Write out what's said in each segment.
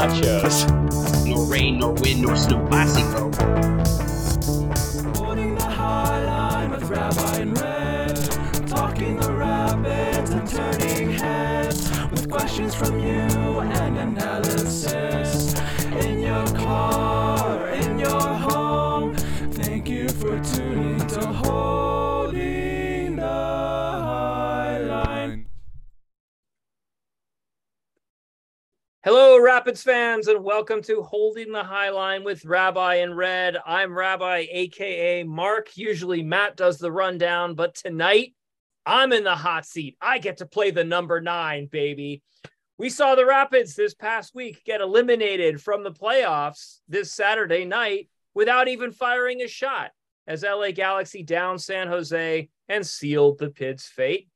nachos. Nor rain, no wind, no snow passing Rapids fans, and welcome to Holding the High Line with Rabbi in Red. I'm Rabbi, aka Mark. Usually Matt does the rundown, but tonight I'm in the hot seat. I get to play the number nine, baby. We saw the Rapids this past week get eliminated from the playoffs this Saturday night without even firing a shot as LA Galaxy down San Jose and sealed the Pids' fate.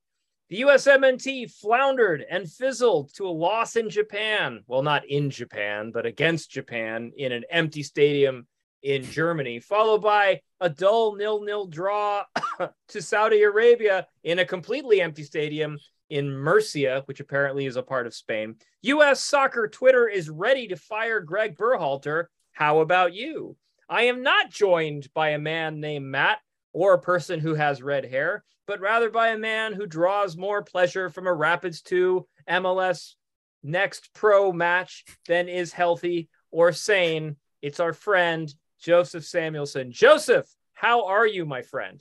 The USMNT floundered and fizzled to a loss in Japan. Well, not in Japan, but against Japan in an empty stadium in Germany, followed by a dull nil-nil draw to Saudi Arabia in a completely empty stadium in Murcia, which apparently is a part of Spain. US soccer Twitter is ready to fire Greg Berhalter. How about you? I am not joined by a man named Matt or a person who has red hair, but rather by a man who draws more pleasure from a Rapids 2 MLS next pro match than is healthy or sane. It's our friend, Joseph Samuelson. Joseph, how are you, my friend?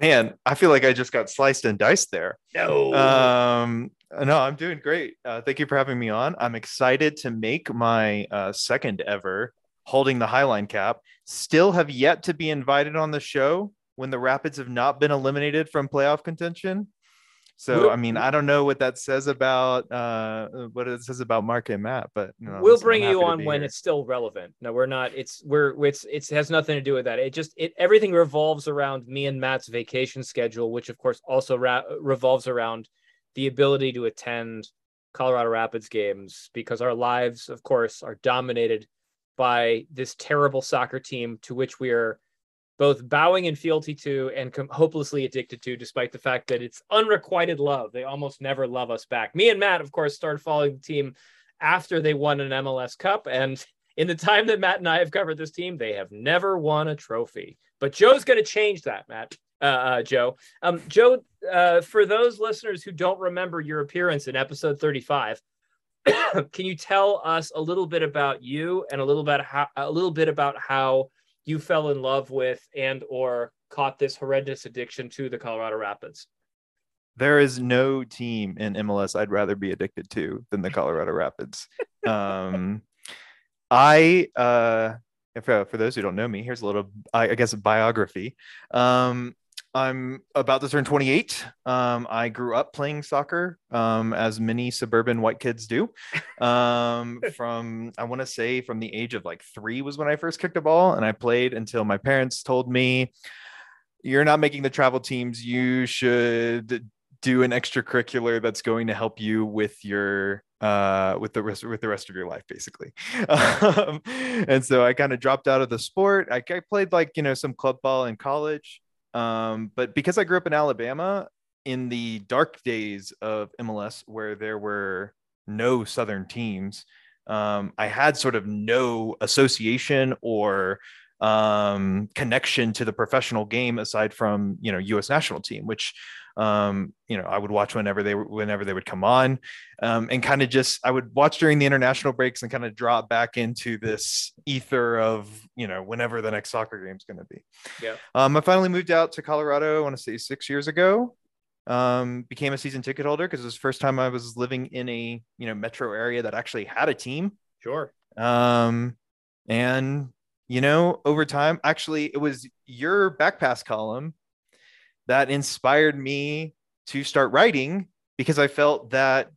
Man, I feel like I just got sliced and diced there. No. Um, no, I'm doing great. Uh, thank you for having me on. I'm excited to make my uh, second ever holding the Highline cap. Still have yet to be invited on the show when the Rapids have not been eliminated from playoff contention. So, We'll- I mean, I don't know what that says about uh, what it says about Mark and Matt, but you know, we'll bring you on when here. it's still relevant. No, we're not. It's we're it's it's has nothing to do with that. It just it everything revolves around me and Matt's vacation schedule, which of course also ra- revolves around the ability to attend Colorado Rapids games because our lives, of course, are dominated by this terrible soccer team to which we are both bowing in fealty to and com- hopelessly addicted to, despite the fact that it's unrequited love. They almost never love us back. Me and Matt, of course, started following the team after they won an MLS Cup. And in the time that Matt and I have covered this team, they have never won a trophy. But Joe's going to change that, Matt. Uh, uh, Joe. Um, Joe, uh, for those listeners who don't remember your appearance in episode 35, can you tell us a little bit about you and a little bit how a little bit about how you fell in love with and or caught this horrendous addiction to the Colorado Rapids? there is no team in MLS I'd rather be addicted to than the Colorado Rapids. Um, I, uh, if, uh, for those who don't know me, here's a little, I, I guess, a biography. Um, I'm about to turn 28. Um, I grew up playing soccer, um, as many suburban white kids do. Um, from I want to say from the age of like three was when I first kicked a ball, and I played until my parents told me, "You're not making the travel teams. You should do an extracurricular that's going to help you with your uh with the rest with the rest of your life basically um, and so i kind of dropped out of the sport I, I played like you know some club ball in college um but because i grew up in alabama in the dark days of mls where there were no southern teams um i had sort of no association or um connection to the professional game aside from you know us national team which um you know i would watch whenever they were whenever they would come on um and kind of just i would watch during the international breaks and kind of drop back into this ether of you know whenever the next soccer game is going to be Yeah. um i finally moved out to colorado i want to say six years ago um became a season ticket holder because it was the first time i was living in a you know metro area that actually had a team Sure. um and you know over time actually it was your backpass column that inspired me to start writing because i felt that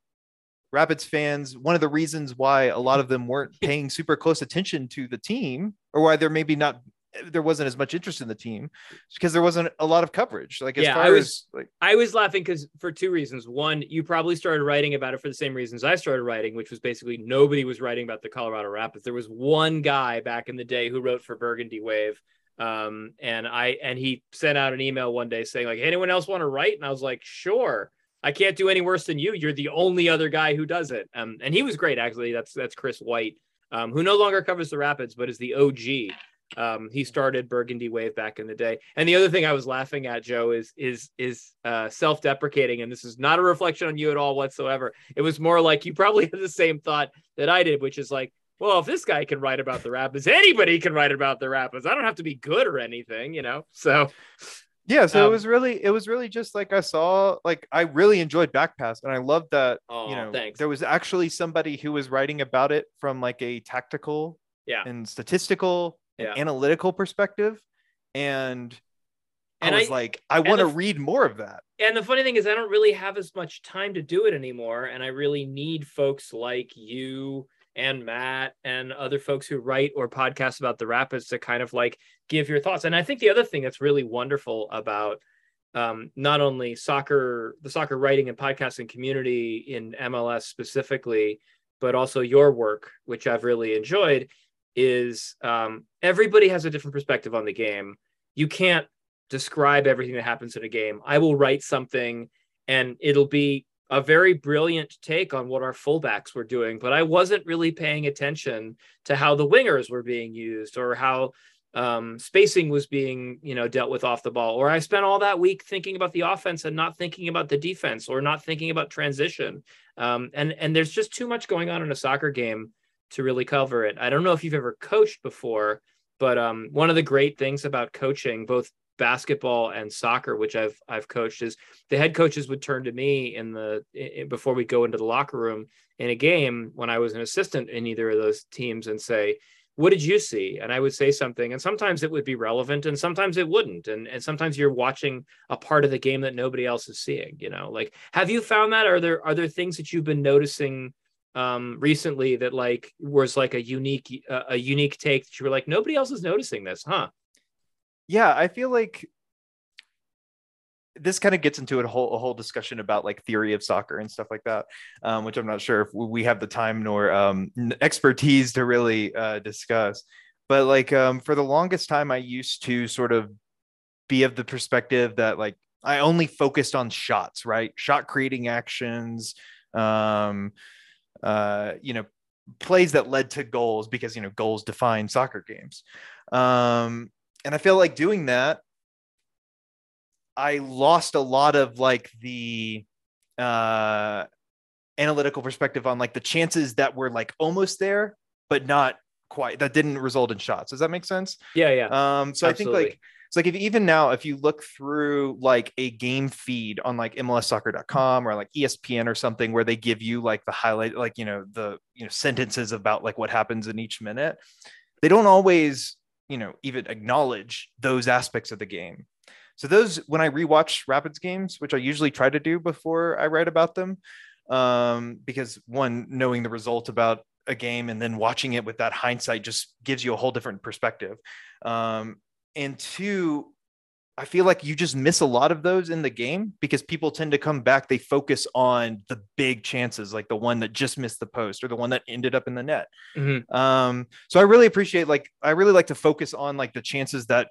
rapids fans one of the reasons why a lot of them weren't paying super close attention to the team or why they're maybe not there wasn't as much interest in the team because there wasn't a lot of coverage like as Yeah, far I was- as like I was laughing because for two reasons. One, you probably started writing about it for the same reasons I started writing, which was basically nobody was writing about the Colorado Rapids. There was one guy back in the day who wrote for Burgundy Wave. Um, and I and he sent out an email one day saying, like, hey, anyone else want to write? And I was like, sure. I can't do any worse than you. You're the only other guy who does it. Um, and he was great actually. That's that's Chris White, um, who no longer covers the Rapids, but is the OG. Um, he started Burgundy Wave back in the day. And the other thing I was laughing at, Joe, is is is uh, self-deprecating, and this is not a reflection on you at all whatsoever. It was more like you probably had the same thought that I did, which is like, well, if this guy can write about the Rapids, anybody can write about the Rapids. I don't have to be good or anything, you know. So Yeah, so Um, it was really it was really just like I saw like I really enjoyed Backpass and I loved that Oh, you know thanks. there was actually somebody who was writing about it from like a tactical Yeah. and statistical Yeah. analytical perspective and And I was I- like I want to read more of that. and the funny thing is i don't really have as much time to do it anymore and i really need folks like you and matt and other folks who write or podcast about the rapids to kind of like give your thoughts and i think the other thing that's really wonderful about um, not only soccer the soccer writing and podcasting community in mls specifically but also your work which i've really enjoyed is um, everybody has a different perspective on the game you can't describe everything that happens in a game. I will write something and it'll be a very brilliant take on what our fullbacks were doing, but I wasn't really paying attention to how the wingers were being used or how um, spacing was being, you know, dealt with off the ball. Or I spent all that week thinking about the offense and not thinking about the defense or not thinking about transition. Um, and and there's just too much going on in a soccer game to really cover it. I don't know if you've ever coached before, but um, one of the great things about coaching, both basketball and soccer, which I've I've coached, is the head coaches would turn to me in the i before we go into the locker room in a game when I was an assistant in either of those teams and say, "What did you see?" And I would say something, and sometimes it would be relevant, and sometimes it wouldn't, and and sometimes you're watching a part of the game that nobody else is seeing. You know, like have you found that? Are there are there things that you've been noticing? Um recently that like was like a unique uh, a unique take that you were like nobody else is noticing this huh Yeah, I feel like this kind of gets into a whole a whole discussion about like theory of soccer and stuff like that, um, which I'm not sure if we have the time nor um, expertise to really uh, discuss. But like um, for the longest time, I used to sort of be of the perspective that like I only focused on shots, right? Shot creating actions, um, uh, you know, plays that led to goals because you know goals define soccer games. Um, and I feel like doing that I lost a lot of like the uh analytical perspective on like the chances that were like almost there but not quite that didn't result in shots. Does that make sense? yeah yeah Um so I think like like if even now if you look through like a game feed on like mlssoccer.com or like ESPN or something where they give you like the highlight like you know the you know sentences about like what happens in each minute they don't always you know even acknowledge those aspects of the game. So those when i rewatch rapids games which i usually try to do before i write about them um because one knowing the result about a game and then watching it with that hindsight just gives you a whole different perspective. Um and two I feel like you just miss a lot of those in the game because people tend to come back. They focus on the big chances, like the one that just missed the post or the one that ended up in the net. Mhm. Um, so I really appreciate, like, I really like to focus on like the chances that,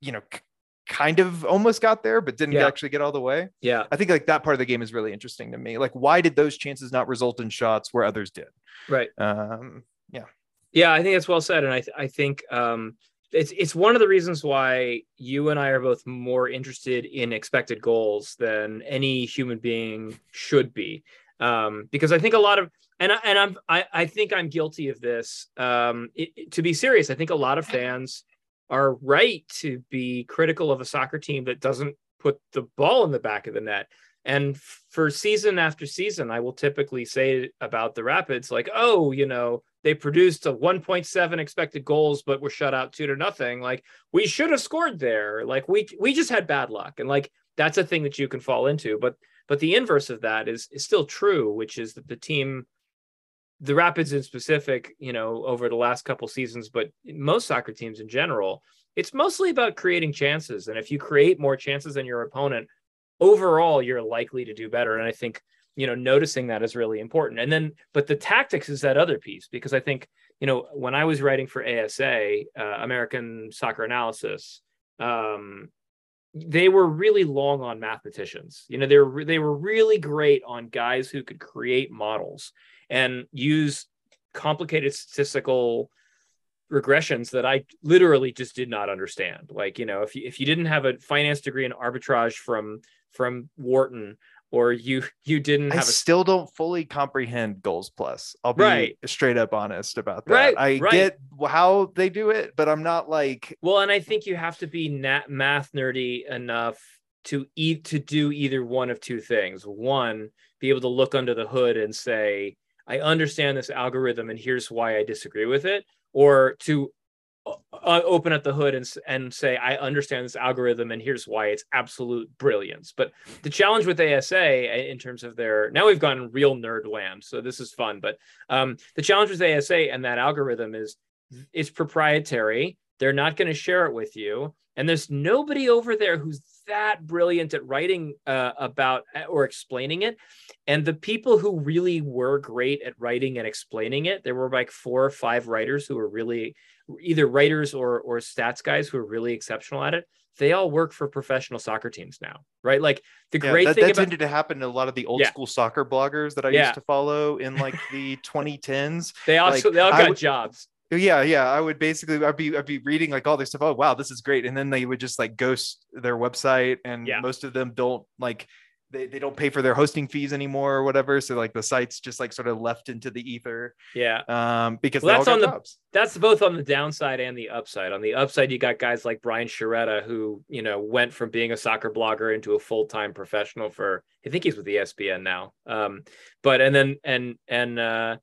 you know, k- kind of almost got there, but didn't Yeah. actually get all the way. yeah I think like that part of the game is really interesting to me. Like, why did those chances not result in shots where others did? right Um, yeah. Yeah, I think that's well said, and I th- I think um, it's it's one of the reasons why you and I are both more interested in expected goals than any human being should be, um, because I think a lot of and I, and I'm I, I think I'm guilty of this. Um, it- to be serious, I think a lot of fans are right to be critical of a soccer team that doesn't put the ball in the back of the net. And for season after season, I will typically say about the Rapids, like, oh, you know, they produced a 1.7 expected goals, but were shut out two to nothing. Like, we should have scored there. Like, we we just had bad luck, and like that's a thing that you can fall into. But but the inverse of that is is still true, which is that the team, the Rapids in specific, you know, over the last couple seasons, but most soccer teams in general, it's mostly about creating chances. And if you create more chances than your opponent, overall you're likely to do better and i think you know noticing that is really important and then but the tactics is that other piece because i think you know when i was writing for asa uh, american soccer analysis um they were really long on mathematicians. You know, they were they were really great on guys who could create models and use complicated statistical regressions that I literally just did not understand. Like, you know, if you, if you didn't have a finance degree in arbitrage from from Wharton or you you didn't I have a still don't fully comprehend goals plus. I'll be Right. straight up honest about that. Right, I right. get how they do it, but I'm not like Well, and I think you have to be nat- math nerdy enough to eat to do either one of two things. One, be able to look under the hood and say, "I understand this algorithm, and here's why I disagree with it," or to open up the hood and and say, "I understand this algorithm, and here's why it's absolute brilliance." But the challenge with ASA in terms of their now we've gotten real nerd land, so this is fun. But um, the challenge with ASA and that algorithm is it's proprietary. They're not going to share it with you, and there's nobody over there who's that brilliant at writing uh, about or explaining it. And the people who really were great at writing and explaining it, there were like four or five writers who were really either writers or or stats guys who were really exceptional at it. They all work for professional soccer teams now, right? Like the yeah, great that, thing that about tended to happen to a lot of the old Yeah. school soccer bloggers that I Yeah. used to follow in like the 2010s. they also like, they all got jobs. Yeah, yeah. I would basically I'd be I'd be reading like all this stuff. Oh wow, this is great. And then they would just like ghost their website and Yeah. most of them don't like they, they don't pay for their hosting fees anymore or whatever. So like the site's just like sort of left into the ether. Yeah. Um because Well, that's on the- jobs. that's both on the downside and the upside. On the upside, you got guys like Brian Sciaretta, who you know went from being a soccer blogger into a full time professional for. I think he's with ESPN now. Um, but and then and and uh,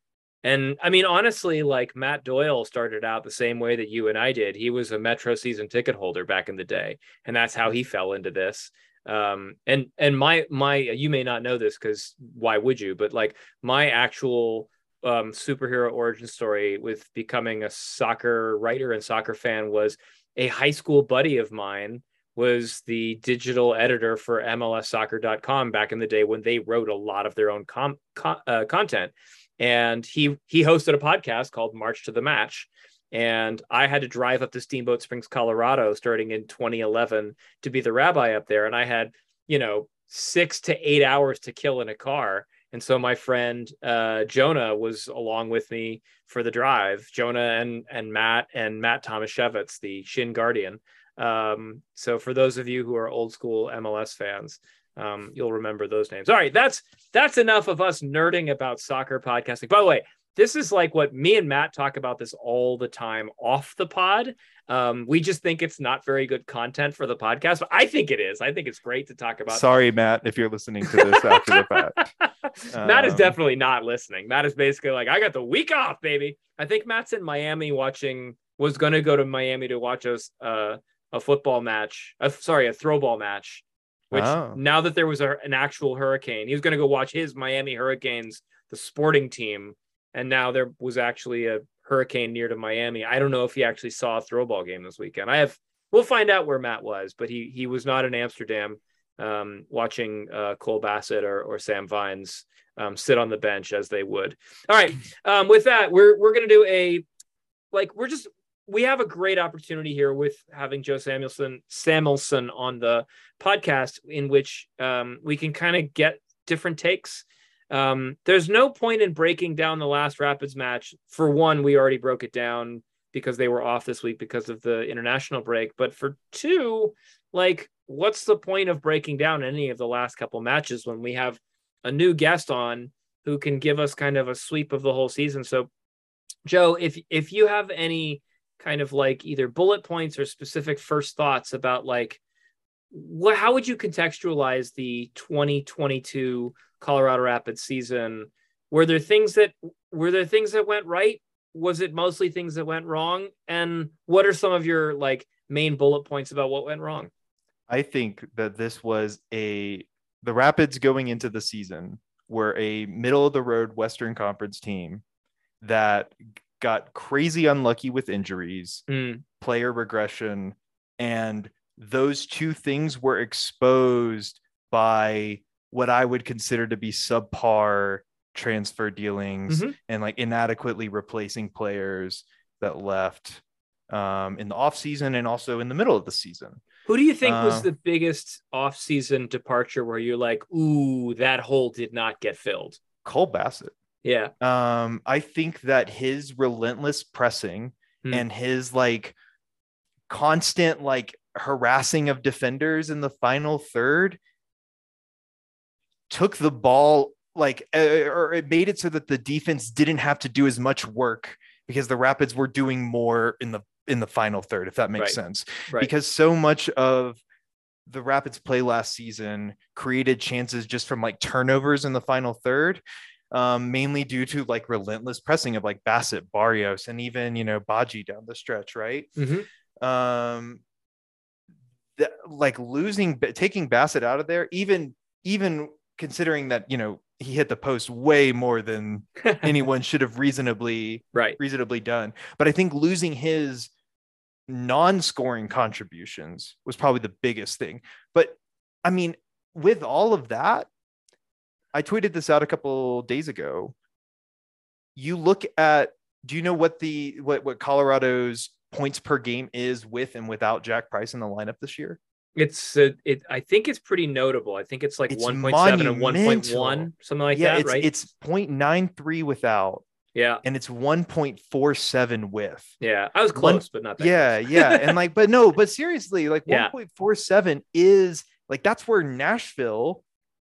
and I mean honestly, like Matt Doyle started out the same way that you and I did. He was a Metro season ticket holder back in the day, and that's how he fell into this. Um, and and my my you may not know this because why would you? But like my actual um, superhero origin story with becoming a soccer writer and soccer fan was a high school buddy of mine was the digital editor for MLSsoccer.com back in the day when they wrote a lot of their own com- con- uh, content, and he he hosted a podcast called March to the Match, and I had to drive up to Steamboat Springs, Colorado, starting in 2011 to be the rabbi up there, and I had you know six to eight hours to kill in a car and so my friend uh, Jonah was along with me for the drive. Jonah and and Matt and Matt Tomaszewicz, the Shin Guardian. Um, so for those of you who are old school MLS fans, um, you'll remember those names. All right, that's that's enough of us nerding about soccer podcasting. By the way, this is like what me and Matt talk about this all the time off the pod. Um, we just think it's not very good content for the podcast, but I think it is. I think it's great to talk about. Sorry, Matt, if you're listening to this after the fact. Matt is Um, definitely not listening. Matt is basically like, I got the week off, baby. I think Matt's in Miami watching, was going to go to Miami to watch us uh, a football match. Uh, sorry, a throwball match. Which Oh. now that there was a, an actual hurricane, he was going to go watch his Miami Hurricanes, the sporting team, and now there was actually a hurricane near to Miami. I don't know if he actually saw a throwball game this weekend. I have. We'll find out where Matt was, but he he was not in Amsterdam um, watching uh, Cole Bassett or, or Sam Vines um, sit on the bench as they would. All right. Um, with that, we're we're gonna do a like we're just we have a great opportunity here with having Joe Samuelson Samuelson on the podcast in which um, we can kind of get different takes. Um, there's no point in breaking down the last Rapids match. For one, we already broke it down because they were off this week because of the international break. But for two, like, what's the point of breaking down any of the last couple matches when we have a new guest on who can give us kind of a sweep of the whole season? So, Joe, if if you have any kind of like either bullet points or specific first thoughts about like what how would you contextualize the 2022 Colorado Rapids season? Were there things that were there things that went right? Was it mostly things that went wrong? And what are some of your like main bullet points about what went wrong? I think that this was a the Rapids going into the season were a middle of the road Western Conference team that got crazy unlucky with injuries, Mm, player regression, and those two things were exposed by what I would consider to be subpar transfer dealings Mhm. and like inadequately replacing players that left. um, in the off season and also in the middle of the season. Who do you think was Uh, the biggest off-season departure where you're like, ooh, that hole did not get filled? Cole Bassett. Yeah. Um, I think that his relentless pressing Hmm. and his like constant like harassing of defenders in the final third took the ball like uh, or it made it so that the defense didn't have to do as much work because the Rapids were doing more in the in the final third if that makes Right. sense Right. because so much of the Rapids play last season created chances just from like turnovers in the final third, um, mainly due to like relentless pressing of like Bassett, Barrios, and even you know Baji down the stretch, right? Mhm. Um, that, like losing, taking Bassett out of there, even even considering that you know he hit the post way more than anyone should have reasonably right. reasonably done. But I think losing his non-scoring contributions was probably the biggest thing. But I mean, with all of that, I tweeted this out a couple days ago. You look at do you know what the what what Colorado's points per game is with and without Jack Price in the lineup this year? It's uh, it. I think it's pretty notable. I think it's like It's one point seven and one point monumental. one, something like yeah, that, it's right? it's 0.93 without yeah, and it's 1.47 with. yeah. I was One- close, but not that. yeah yeah and like but no but seriously like Yeah. 1.47 is like that's where nashville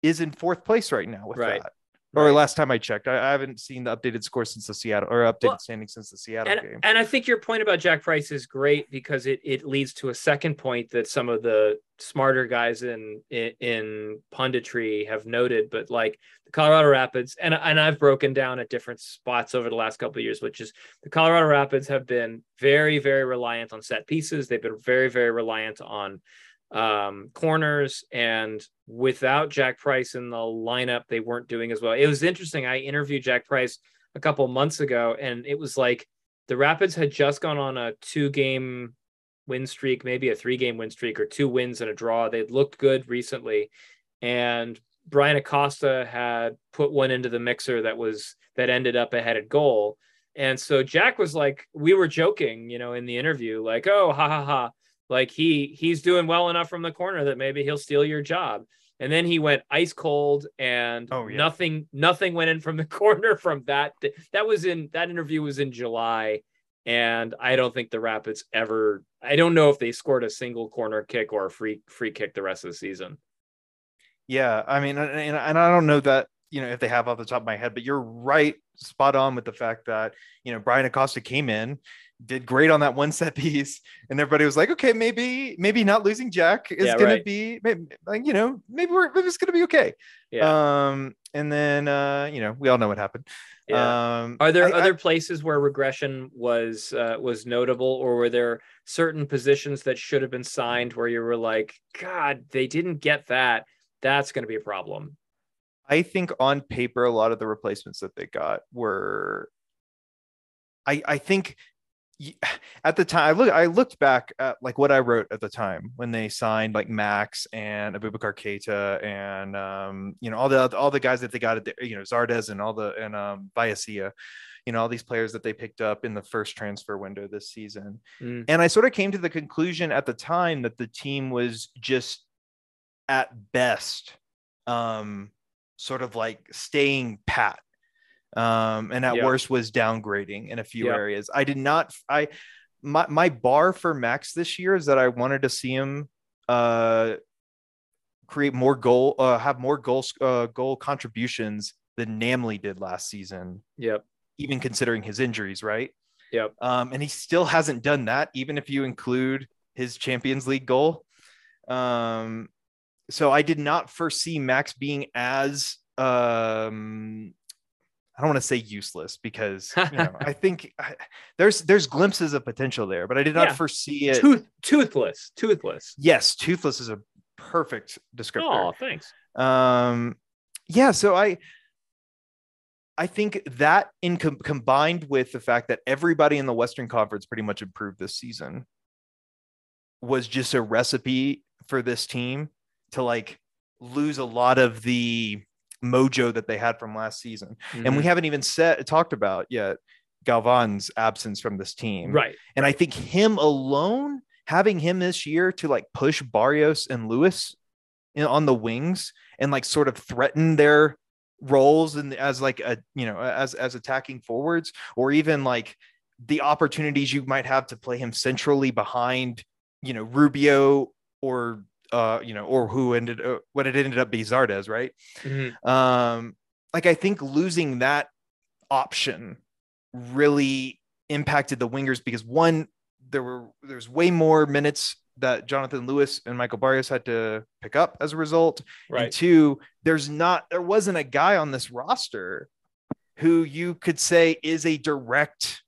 is in fourth place right now with Right. that or Right. last time i checked I, I haven't seen the updated score since the seattle or updated Well, standing since the seattle and, game and I think your point about Jack Price is great because it it leads to a second point that some of the smarter guys in in, in punditry have noted. But like the Colorado Rapids, and and I've broken down at different spots over the last couple of years, which is the Colorado Rapids have been very very reliant on set pieces. They've been very very reliant on um corners and without Jack Price in the lineup they weren't doing as well. It was interesting. I interviewed Jack Price a couple months ago and it was like the Rapids had just gone on a two game win streak, maybe a three game win streak or two wins and a draw. They'd looked good recently. And Bryan Acosta had put one into the mixer that was that ended up a headed goal. And so Jack was like, we were joking, you know, in the interview, like, oh, ha ha ha. Like he he's doing well enough from the corner that maybe he'll steal your job. And then he went ice cold and Oh, yeah. nothing nothing went in from the corner from that. That was in that interview was in July. And I don't think the Rapids ever I don't know if they scored a single corner kick or a free free kick the rest of the season. yeah i mean and, and and i don't know that you know if they have off the top of my head but you're right spot on with the fact that you know bryan acosta came in did great on that one set piece and everybody was like okay maybe maybe not losing jack is Yeah, gonna right. be maybe, like you know maybe we're maybe it's gonna be okay Yeah. um and then uh you know we all know what happened yeah. um Are there I- I- other places where regression was uh, was notable, or were there certain positions that should have been signed where you were like, God, they didn't get that. That's to be a problem. I think on paper, a lot of the replacements that they got were. I I think at the time I look I looked back at like what I wrote at the time when they signed like Max and Aboubacar Keita and um you know all the all the guys that they got at the, you know Zardes and all the and um Viacia, you know all these players that they picked up in the first transfer window this season. Mm. And I sort of came to the conclusion at the time that the team was just at best um sort of like staying pat um and at Yeah. worst was downgrading in a few Yeah. areas i did not i my, my bar for max this year is that i wanted to see him uh create more goal uh have more goals uh goal contributions than Namli did last season Yep. even considering his injuries right Yep. um, and he still hasn't done that, even if you include his Champions League goal. Um, so I did not foresee Max being as um, I don't want to say useless because you know I think I, there's there's glimpses of potential there, but I did not Yeah. foresee it. Tooth, toothless, toothless. yes, toothless is a perfect descriptor. Oh, thanks. Um, yeah, so I I think that in com- combined with the fact that everybody in the Western Conference pretty much improved this season was just a recipe for this team to like lose a lot of the mojo that they had from last season. And we Mhm. haven't even said talked about yet Galvan's absence from this team. Right. And I think him alone, having him this year to like push Barrios and Lewis in, on the wings and like sort of threaten their roles and as like a you know as as attacking forwards or even like the opportunities you might have to play him centrally behind you know Rubio or uh you know or who ended uh, what it ended up being Zardes right Mhm. um like I think losing that option really impacted the wingers because one there were there's way more minutes that Jonathan Lewis and Michael Barrios had to pick up as a result and Right. two there's not there wasn't a guy on this roster who you could say is a direct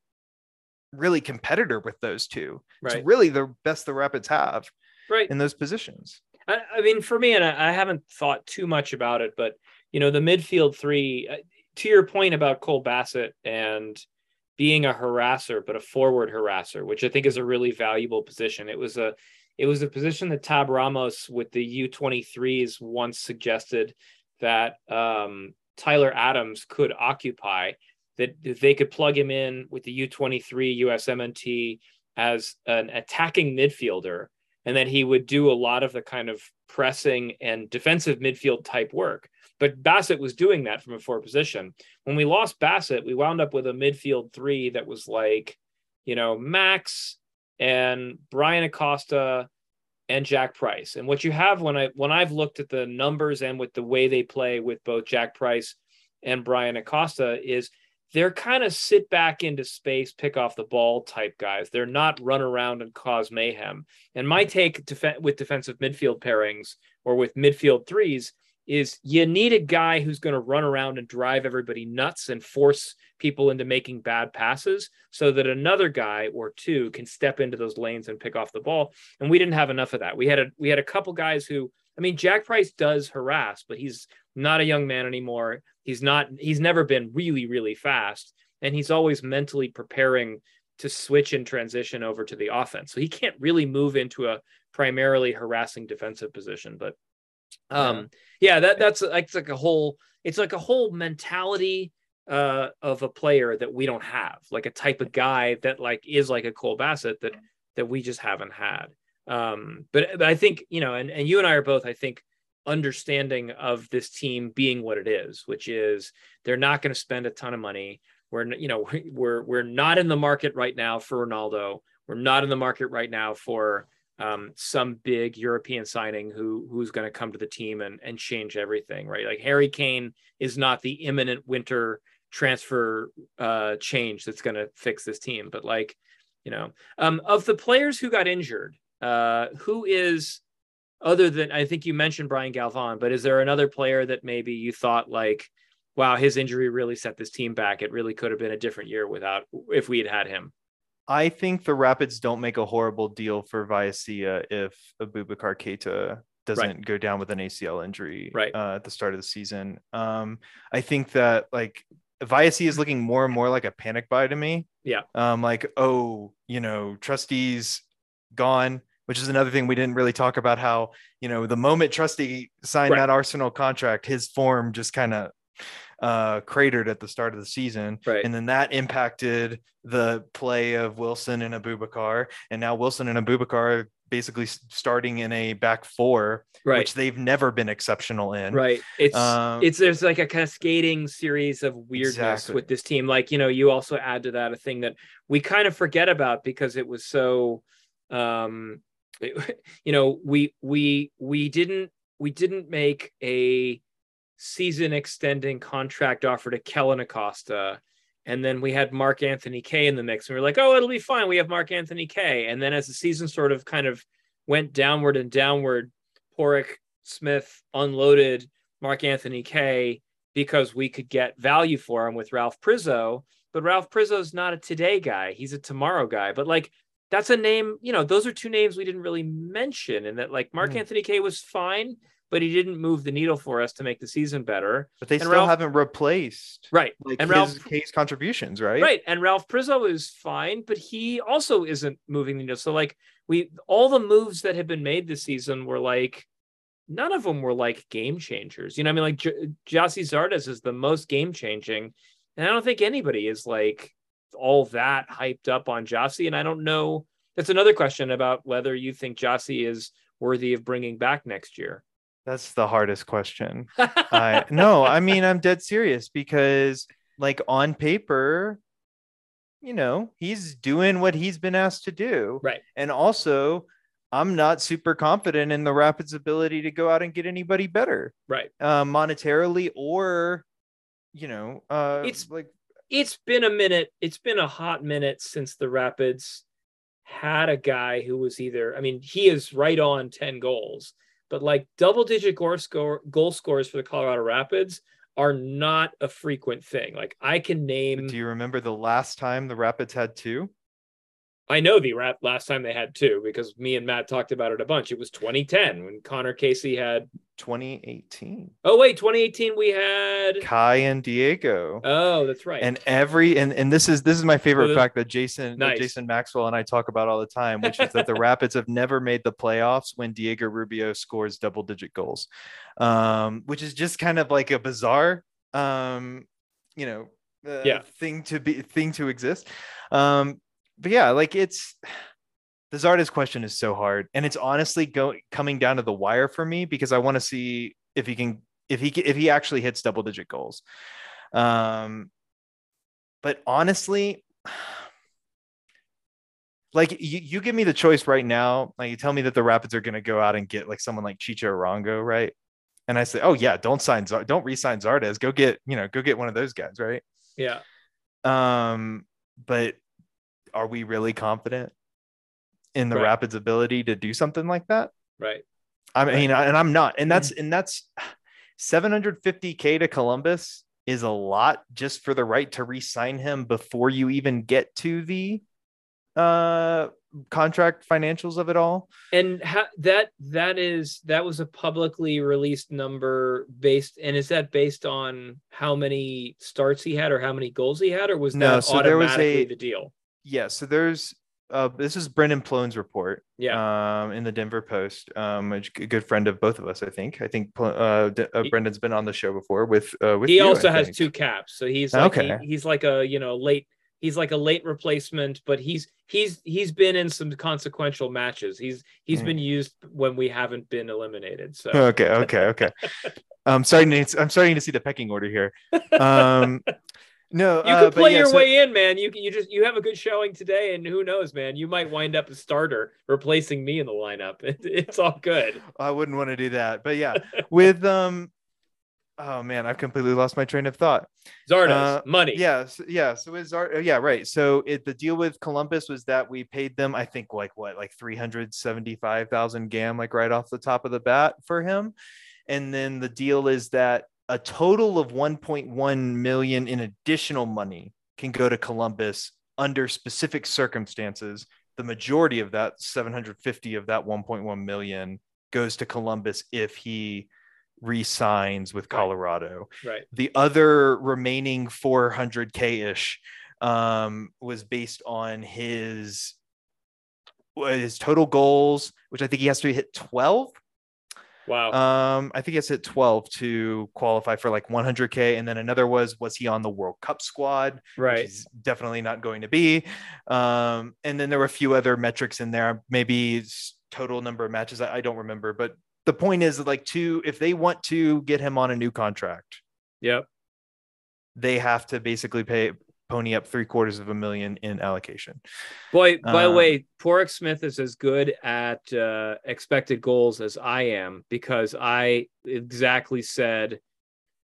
really competitor with those two Right. it's really the best the rapids have Right. in those positions I, I mean, for me, and I, I haven't thought too much about it, but you know, the midfield three. uh, To your point about Cole Bassett and being a harasser, but a forward harasser, which I think is a really valuable position. It was a, it was a position that Tab Ramos with the U twenty threes once suggested that um, Tyler Adams could occupy. That they could plug him in with the U twenty three USMNT as an attacking midfielder and that he would do a lot of the kind of pressing and defensive midfield type work. But Bassett was doing that from a forward position. When we lost Bassett, we wound up with a midfield three that was like, you know, Max and Bryan Acosta and Jack Price. And what you have when I when I've looked at the numbers and with the way they play with both Jack Price and Bryan Acosta is they're kind of sit back into space, pick off the ball type guys. They're not run around and cause mayhem. And my take def- with defensive midfield pairings or with midfield threes is you need a guy who's going to run around and drive everybody nuts and force people into making bad passes so that another guy or two can step into those lanes and pick off the ball. And we didn't have enough of that. We had a we had a couple guys who I mean Jack Price does harass, but he's not a young man anymore. He's not he's never been really really fast and he's always mentally preparing to switch and transition over to the offense. So he can't really move into a primarily harassing defensive position, but um yeah, that that's like it's like a whole it's like a whole mentality uh of a player that we don't have, like a type of guy that like is like a Cole Bassett that that we just haven't had. Um but, but I think, you know, and and you and I are both I think understanding of this team being what it is, which is they're not going to spend a ton of money. We're you know we're we're not in the market right now for Ronaldo. We're not in the market right now for um, some big European signing who who's going to come to the team and and change everything, right? Like Harry Kane is not the imminent winter transfer uh, change that's going to fix this team, but like you know, um, of the players who got injured, uh, who is other than I think you mentioned Braian Galván, but is there another player that maybe you thought like, wow, his injury really set this team back? It really could have been a different year without if we had had him. I think the Rapids don't make a horrible deal for Viacia if Aboubacar Keita doesn't go down with an ACL injury Right. uh, at the start of the season. Um, I think that like Viacia is looking more and more like a panic buy to me. Yeah. Um, like, oh, you know, Trusty's gone, which is another thing we didn't really talk about how, you know, the moment Trusty signed Right. that Arsenal contract, his form just kind of uh cratered at the start of the season Right. and then that impacted the play of Wilson and Aboubacar and now Wilson and Aboubacar are basically starting in a back four Right. which they've never been exceptional in Right. It's Um, it's there's like a cascading series of weirdness Exactly. with this team. Like, you know, you also add to that a thing that we kind of forget about because it was so um you know, we we we didn't we didn't make a season extending contract offer to Kellen Acosta. And then we had Mark-Anthony Kaye in the mix. And we were like, oh, it'll be fine. We have Mark-Anthony Kaye. And then as the season sort of kind of went downward and downward, Pádraig Smith unloaded Mark-Anthony Kaye because we could get value for him with Ralph Priso. But Ralph Priso's not a today guy. He's a tomorrow guy. But like that's a name, you know, those are two names we didn't really mention. And that like Mark Hmm. Anthony Kaye was fine, but he didn't move the needle for us to make the season better. but they and still Ralph- haven't replaced Right. like and Ralph case contributions right Right. And Ralph Priso is fine, but he also isn't moving the needle. So like we all the moves that have been made this season were like none of them were like game changers. You know, I mean, like J- Gyasi Zardes is the most game changing, and I don't think anybody is like all that hyped up on Gyasi. And I don't know. That's another question about whether you think Gyasi is worthy of bringing back next year. That's the hardest question. I no, I mean I'm dead serious because like on paper, you know, he's doing what he's been asked to do. Right. And also, I'm not super confident in the Rapids' ability to go out and get anybody better, right. uh, monetarily or, you know, uh, It's- like It's been a minute. It's been a hot minute since the Rapids had a guy who was either, I mean, he is right on 10 goals, but like double digit goal score goal scores for the Colorado Rapids are not a frequent thing. Like I can name do you remember the last time the Rapids had two? I know the rap last time they had two because me and Matt talked about it a bunch. It was 2010 when Conor Casey had 2018. oh wait, 2018 we had Kei and Diego. oh that's right. and every and and this is this is my favorite fact that Jason that Jason Maxwell and I talk about all the time, which is that the Rapids have never made the playoffs when Diego Rubio scores double digit goals, um, which is just kind of like a bizarre, um, you know, uh, Yeah. thing to be thing to exist. Um, but yeah, like it's the Zardes question is so hard, and it's honestly going coming down to the wire for me because I want to see if he can if he if he actually hits double digit goals. Um, but honestly, like you, you give me the choice right now, like you tell me that the Rapids are going to go out and get like someone like Chicho Arango, right? And I say, oh yeah, don't sign, Zar- don't re-sign Zardes. Go get, you know, go get one of those guys, right? yeah. Um, but are we really confident in the Right. Rapids' ability to do something like that? Right. I Right. mean, and I'm not, and that's and that's 750k to Columbus is a lot just for the right to re-sign him before you even get to the uh contract financials of it all. And ha- that that is that was a publicly released number based and is that based on how many starts he had or how many goals he had or was No, that so there was automatically a- the deal? Yeah, so there's uh this is Brendan Plone's report. Yeah. Um in the Denver Post. Um a good friend of both of us, I think. I think uh, D- uh Brendan's been on the show before with uh with he you, I also has think. two caps so he's like he- he's like a you know late he's like a late replacement but he's he's he's been in some consequential matches he's he's Mm. been used when we haven't been eliminated so okay okay okay i'm starting to i'm starting to see the pecking order here um no you uh, play yeah, your so- way in man. You can you just you have a good showing today and who knows man? You might wind up a starter replacing me in the lineup. It, it's all good. I wouldn't want to do that but yeah. With um oh man i've completely lost my train of thought. Zardes Uh, money. yeah so, yeah so is our yeah right. So it the deal with columbus was that we paid them i think like what like 375000 gam like right off the top of the bat for him. And then the deal is that a total of 1.1 million in additional money can go to columbus under specific circumstances the majority of that 750 of that 1.1 million goes to columbus if he re-signs with Right. colorado right the other remaining 400k ish um, was based on his his total goals, which I think he has to hit 12. Wow Um, I think it's at 12 to qualify for like 100k, and then another was was he on the World Cup squad? which right he's definitely not going to be. Um, and then there were a few other metrics in there, maybe total number of matches. I, I don't remember, but the point is that like two, if they want to get him on a new contract, yep they have to basically pay pony up three quarters of a million in allocation. Boy, by the Um, way, Pádraig Smith is as good at uh, expected goals as I am because I exactly said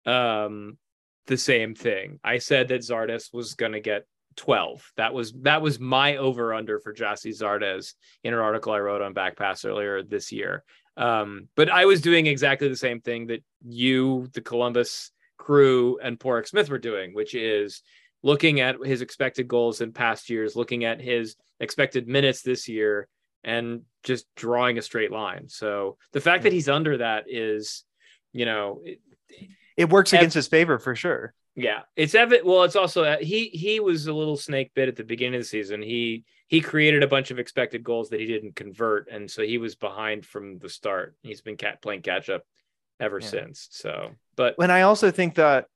um, the same thing. I said that Zardes was going to get 12. That was that was my over under for Gyasi Zardes in an article I wrote on Backpass earlier this year. Um, but I was doing exactly the same thing that you, the Columbus crew, and Pádraig Smith were doing, which is looking at his expected goals in past years, looking at his expected minutes this year, and just drawing a straight line. So the fact that he's under that is, you know, it- It works Ev- against his favor for sure. yeah, it's evident. Well, it's also uh, he he was a little snake bit at the beginning of the season. He he created a bunch of expected goals that he didn't convert, and so he was behind from the start. He's been cat playing catch up ever Yeah. since. So, but And I also think that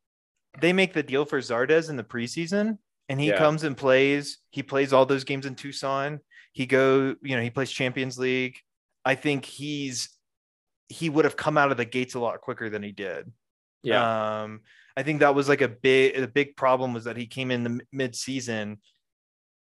they make the deal for Zardes in the preseason and he Yeah. comes and plays. He plays all those games in Tucson. He go, you know, he plays Champions League. I think he's he would have come out of the gates a lot quicker than he did. Yeah. Um, I think that was like a big a big problem was that he came in the mid season,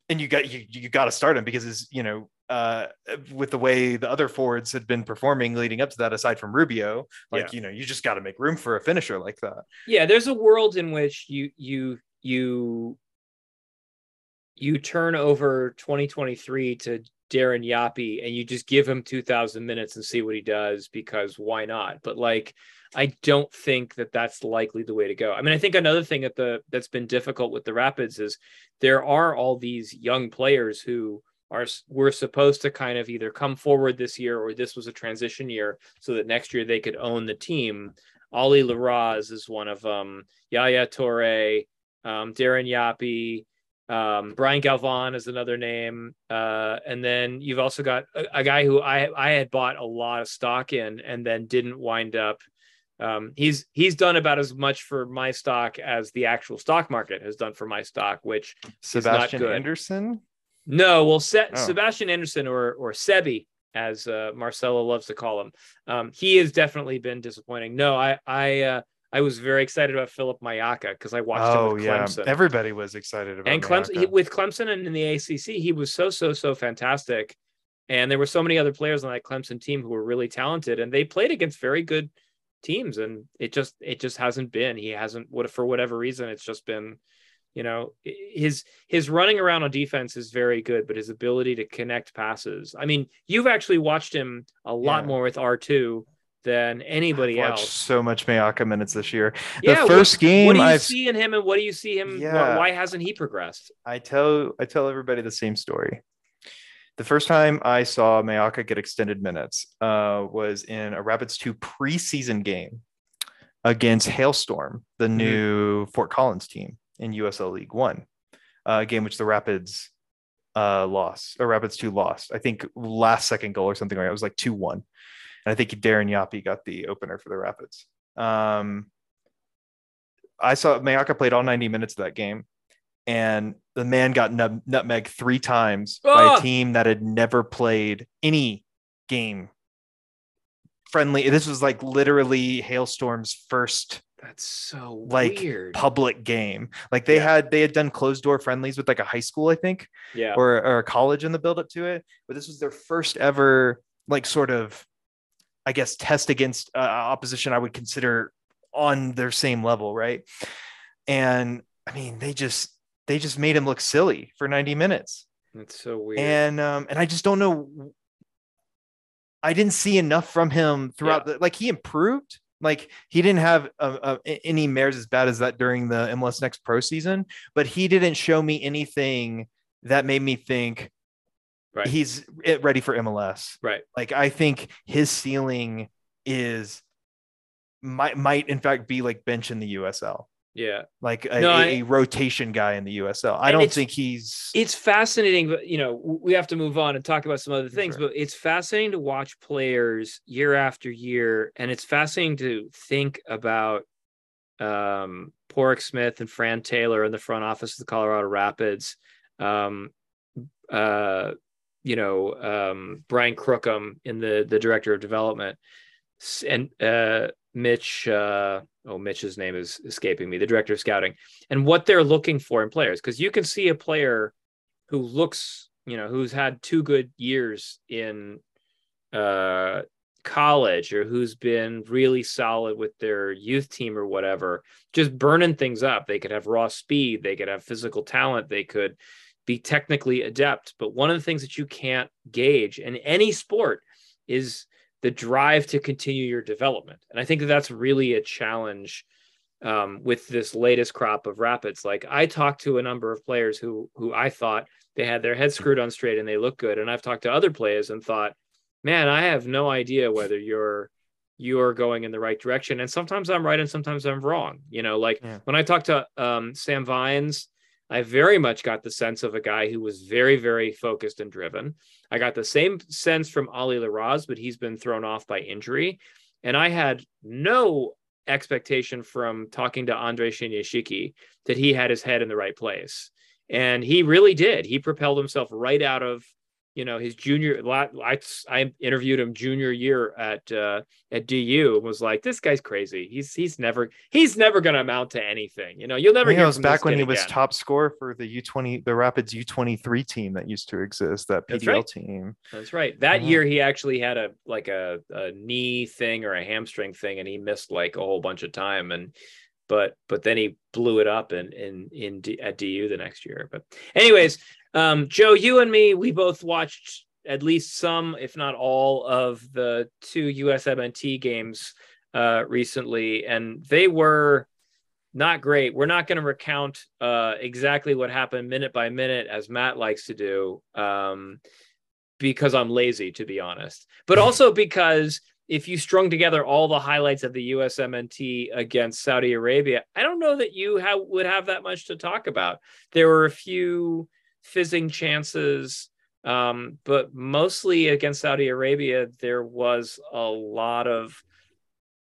and you got you you got to start him because his you know uh with the way the other forwards had been performing leading up to that aside from Rubio like you know you just got to make room for a finisher like that. Yeah there's a world in which you you you you turn over 2023 to Darren Yapi and you just give him 2000 minutes and see what he does because why not? But like I don't think that that's likely the way to go. I mean I think another thing that the that's been difficult with the Rapids is there are all these young players who are were supposed to kind of either come forward this year or this was a transition year so that next year they could own the team. Ali Larraz is one of them. Yaya Torre, um, Darren Yapi, um, Braian Galván is another name, uh, and then you've also got a, a, guy who I I had bought a lot of stock in and then didn't wind up. Um, he's he's done about as much for my stock as the actual stock market has done for my stock, which Sebastian good. Anderson. No, well, Se- Oh. Sebastian Anderson or or Sebi, as uh, Marcelo loves to call him, um, he has definitely been disappointing. No, I I uh, I was very excited about Philip Mayaka because I watched him Oh with yeah, Clemson. everybody was excited about and Clemson he, with Clemson and in the ACC, he was so so so fantastic. And there were so many other players on that Clemson team who were really talented, and they played against very good teams. And it just it just hasn't been. He hasn't what for whatever reason. It's just been, you know, his his running around on defense is very good, but his ability to connect passes. I mean, you've actually watched him a lot Yeah. more with R two than anybody I've watched else. so much Mayaka minutes this year. Yeah, the what- first game What do you I've see in him, and what do you see him? Yeah. Why hasn't he progressed? I tell I tell everybody the same story. The first time I saw Mayaka get extended minutes uh, was in a Rapids 2 preseason game against Hailstorm, the Mhm. new Fort Collins team in USL League One, uh, a game which the Rapids uh, lost, or Rapids 2 lost. I think last second goal or something like that. It was like 2 1. And I think Darren Yapi got the opener for the Rapids. Um, I saw Mayaka played all 90 minutes of that game and the man got nut- nutmeg three times by Ah! a team that had never played any game friendly. This was like literally Hailstorm's first That's so like weird. public game. Like they Yeah. had they had done closed door friendlies with like a high school, I think, yeah. or, or a college in the build up to it. But this was their first ever like sort of, I guess, test against uh, opposition I would consider on their same level, right? And I mean, they just they just made him look silly for 90 minutes. That's so weird. And um, and I just don't know. I didn't see enough from him throughout the like he improved. Like he didn't have uh, uh, any mares as bad as that during the MLS Next Pro season, but he didn't show me anything that made me think Right. he's ready for MLS. right. Like I think his ceiling is might might in fact be like bench in the USL, Yeah. like a, No, a- I- a rotation guy in the USL. I don't think he's It's fascinating, but you know, we have to move on and talk about some other things, Sure. but it's fascinating to watch players year after year. And it's fascinating to think about um Pádraig Smith and Fran Taylor in the front office of the Colorado Rapids. Um uh you know, um Brian Crookham in the the director of development and uh Mitch uh oh Mitch's name is escaping me, the director of scouting, and what they're looking for in players. Because you can see a player who looks, you know, who's had two good years in uh college or who's been really solid with their youth team or whatever, just burning things up. They could have raw speed, they could have physical talent, they could be technically adept. But one of the things that you can't gauge in any sport is the drive to continue your development. And I think that that's really a challenge um, with this latest crop of rapids. Like I talked to a number of players who who I thought they had their head screwed on straight and they look good, and I've talked to other players and thought, man, I have no idea whether you're you're going in the right direction. And sometimes I'm right and sometimes I'm wrong. You know, like Yeah. when I talked to um, Sam Vines, I very much got the sense of a guy who was very, very focused and driven. I got the same sense from Ali Larraz, but he's been thrown off by injury. And I had no expectation from talking to Andre Shinyashiki that he had his head in the right place. and he really did. He propelled himself right out of you know his junior I, I interviewed him junior year at uh at DU and was like this guy's crazy he's he's never he's never going to amount to anything you know you'll never hear it was back when he was top scorer for the U20, the Rapids U23 team that used to exist, that That's PDL right. team. That's right. That year he actually had a like a, a knee thing or a hamstring thing, and he missed like a whole bunch of time. And but but then he blew it up in in in D, at DU the next year. But anyways, um, Joe, you and me, we both watched at least some, if not all, of the two USMNT games uh, recently, and they were not great. We're not going to recount uh, exactly what happened minute by minute, as Matt likes to do, um, because I'm lazy, to be honest. But also because if you strung together all the highlights of the USMNT against Saudi Arabia, I don't know that you have, would have that much to talk about. There were a few fizzing chances, um, but mostly against Saudi Arabia, there was a lot of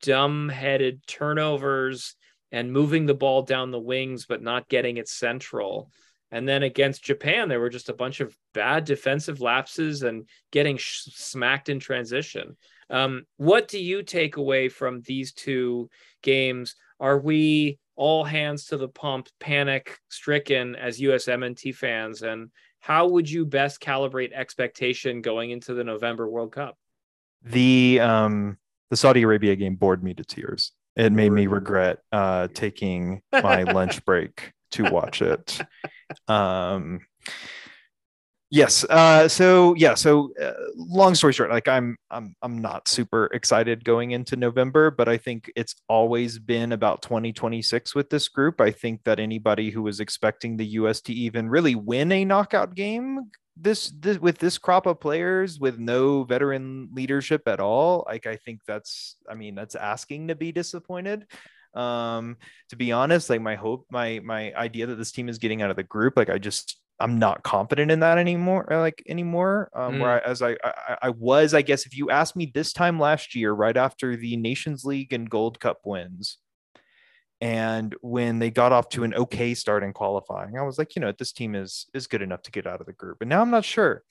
dumb-headed turnovers and moving the ball down the wings, but not getting it central. And then against Japan, there were just a bunch of bad defensive lapses and getting sh- smacked in transition. Um, what do you take away from these two games? Are we all hands to the pump, panic stricken as USMNT fans? And how would you best calibrate expectation going into the November World Cup? The um the Saudi Arabia game bored me to tears. It made me regret uh taking my lunch break to watch it. Um yes uh so yeah so uh, long story short like i'm i'm i'm not super excited going into november but i think it's always been about 2026 with this group. I think that anybody who was expecting the us to even really win a knockout game this, this with this crop of players with no veteran leadership at all like i think that's i mean that's asking to be disappointed. Um to be honest like my hope my my idea that this team is getting out of the group like i just i'm not confident in that anymore uh, like anymore um where I, as I, I i was i guess if you asked me this time last year right after the nations league and gold cup wins and when they got off to an okay start in qualifying i was like you know this team is is good enough to get out of the group and now i'm not sure.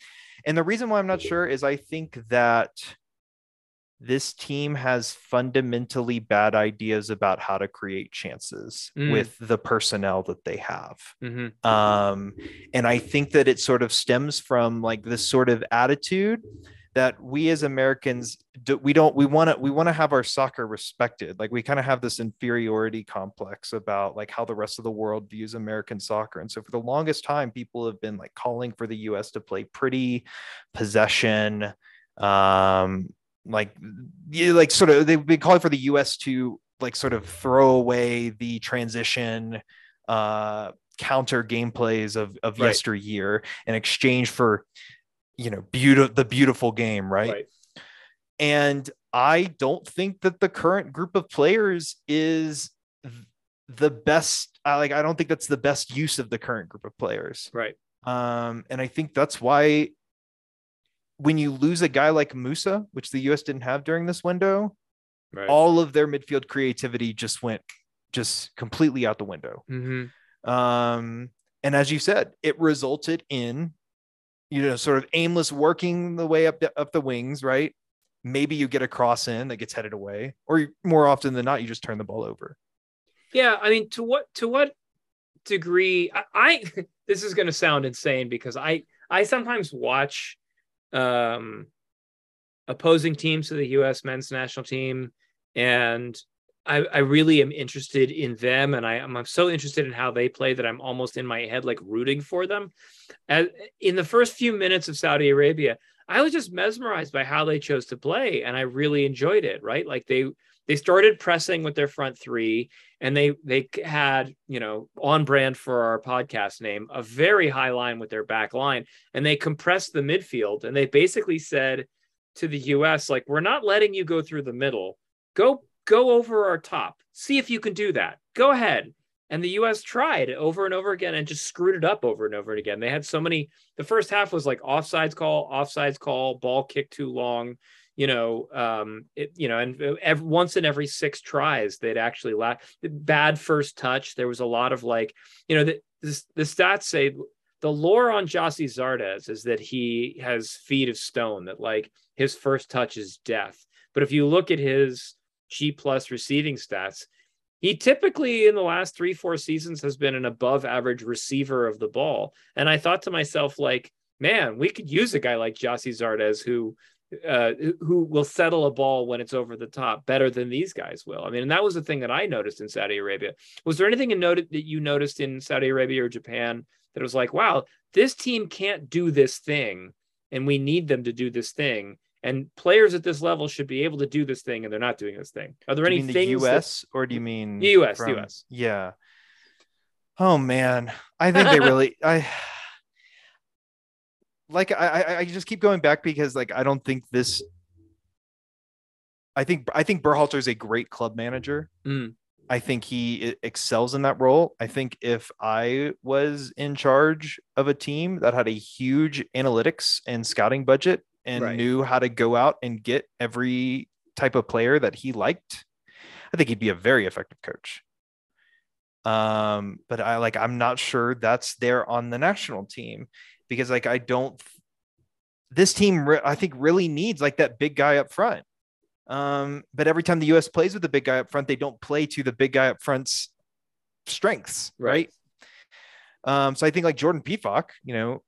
And the reason why i'm not sure is i think that this team has fundamentally bad ideas about how to create chances Mm. with the personnel that they have Mm-hmm. um and i think that it sort of stems from like this sort of attitude that we as americans do, we don't we want to we want to have our soccer respected like we kind of have this inferiority complex about like how the rest of the world views american soccer and so for the longest time people have been like calling for the us to play pretty possession um like you like sort of they've been calling for the us to like sort of throw away the transition uh counter gameplays of of Right. yesteryear in exchange for you know beautiful the beautiful game right? Right. and i don't think that the current group of players is the best I like i don't think that's the best use of the current group of players Right. um and i think that's why when you lose a guy like musah which the us didn't have during this window Right. all of their midfield creativity just went just completely out the window mm-hmm. um and as you said it resulted in you know sort of aimless working the way up the, up the wings right maybe you get a cross in that gets headed away or more often than not you just turn the ball over Yeah, I mean, to what to what degree? I, I this is going to sound insane because I I sometimes watch um opposing teams to the U.S. men's national team, and I I really am interested in them, and I am I'm so interested in how they play that I'm almost in my head like rooting for them. As, in the first few minutes of Saudi Arabia, I was just mesmerized by how they chose to play, and I really enjoyed it. Right, like they they started pressing with their front three and they they had you know on brand for our podcast name a very high line with their back line and they compressed the midfield and they basically said to the US like we're not letting you go through the middle. Go go over our top. See if you can do that. Go ahead. And the US tried over and over again and just screwed it up over and over again. They had so many the first half was like offsides call offsides call ball kick too long you know, um, it, you know, and every, once in every six tries, they'd actually lack bad first touch. There was a lot of like, you know, the, the, the stats say the lore on Gyasi Zardes is that he has feet of stone, that like his first touch is death. But if you look at his G plus receiving stats, he typically in the last three, four seasons has been an above average receiver of the ball. And I thought to myself, like, man, we could use a guy like Gyasi Zardes who uh, who will settle a ball when it's over the top better than these guys will. I mean, and that was the thing that I noticed in Saudi Arabia. Was there anything in noted that you noticed in Saudi Arabia or Japan that was like, wow, this team can't do this thing, and we need them to do this thing, and players at this level should be able to do this thing, and they're not doing this thing. Are there Do any you mean things? the that- U.S. or do you mean US, from- US. Yeah. Oh man, I think they really I like I I- just keep going back because like I don't think this. I think I think Berhalter is a great club manager. Mm. I think he excels in that role. I think if I was in charge of a team that had a huge analytics and scouting budget and Right. knew how to go out and get every type of player that he liked, I think he'd be a very effective coach. Um, but I like I'm not sure that's there on the national team because like I don't this team re- I think really needs like that big guy up front. Um, but every time the US plays with the big guy up front, they don't play to the big guy up front's strengths, Right. right? Um, so I think like Jordan Pefok, you know,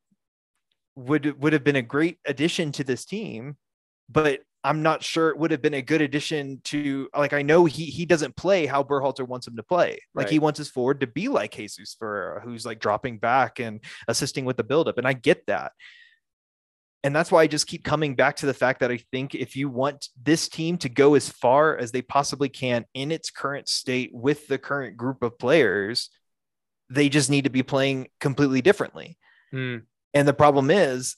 would would have been a great addition to this team, but I'm not sure it would have been a good addition to like I know he he doesn't play how Berhalter wants him to play. Like he wants his forward to be like Jesus Ferreira, who's like dropping back and assisting with the buildup. And I get that. And that's why I just keep coming back to the fact that I think if you want this team to go as far as they possibly can in its current state with the current group of players, they just need to be playing completely differently. Mm. And the problem is,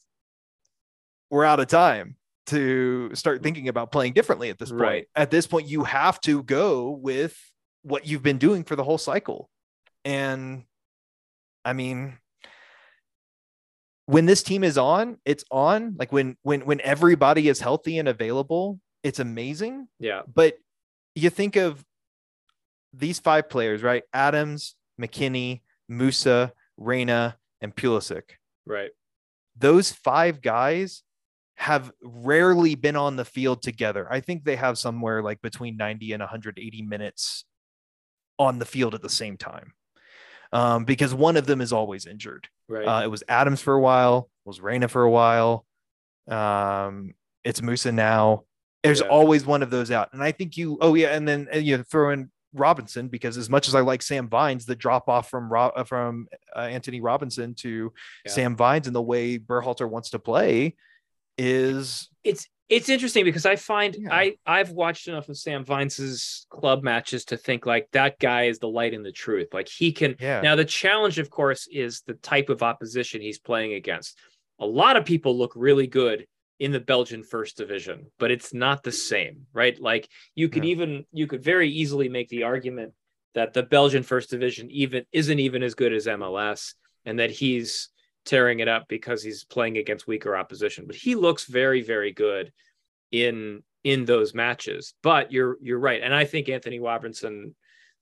we're out of time to start mm-hmm. thinking about playing differently at this point. Right. At this point, you have to go with what you've been doing for the whole cycle. And I mean, when this team is on, it's on. Like when when when everybody is healthy and available, it's amazing. Yeah. But you think of these five players, right? Adams, McKennie, Musah, Reyna, and Pulisic Right. those five guys have rarely been on the field together. I think they have somewhere like between 90 and 180 minutes on the field at the same time. Um, because one of them is always injured. Right. Uh, it was Adams for a while, was Reyna for a while. Um, it's Musah now. There's Yeah. always one of those out. And I think you, oh yeah, and then uh, you throw in Robinson because as much as I like Sam Vines, the drop off from Ro- uh, from uh, Antonee Robinson to Yeah. Sam Vines and the way Berhalter wants to play is it's it's interesting because I find Yeah. I I've watched enough of Sam Vines's club matches to think like that guy is the light and the truth. Like he can yeah. Now, the challenge, of course, is the type of opposition he's playing against. A lot of people look really good in the Belgian first division, but it's not the same, right? Like you could Yeah. even you could very easily make the argument that the Belgian first division even isn't even as good as MLS and that he's tearing it up because he's playing against weaker opposition. But he looks very, very good in in those matches. But you're you're right. And I think Antonee Robinson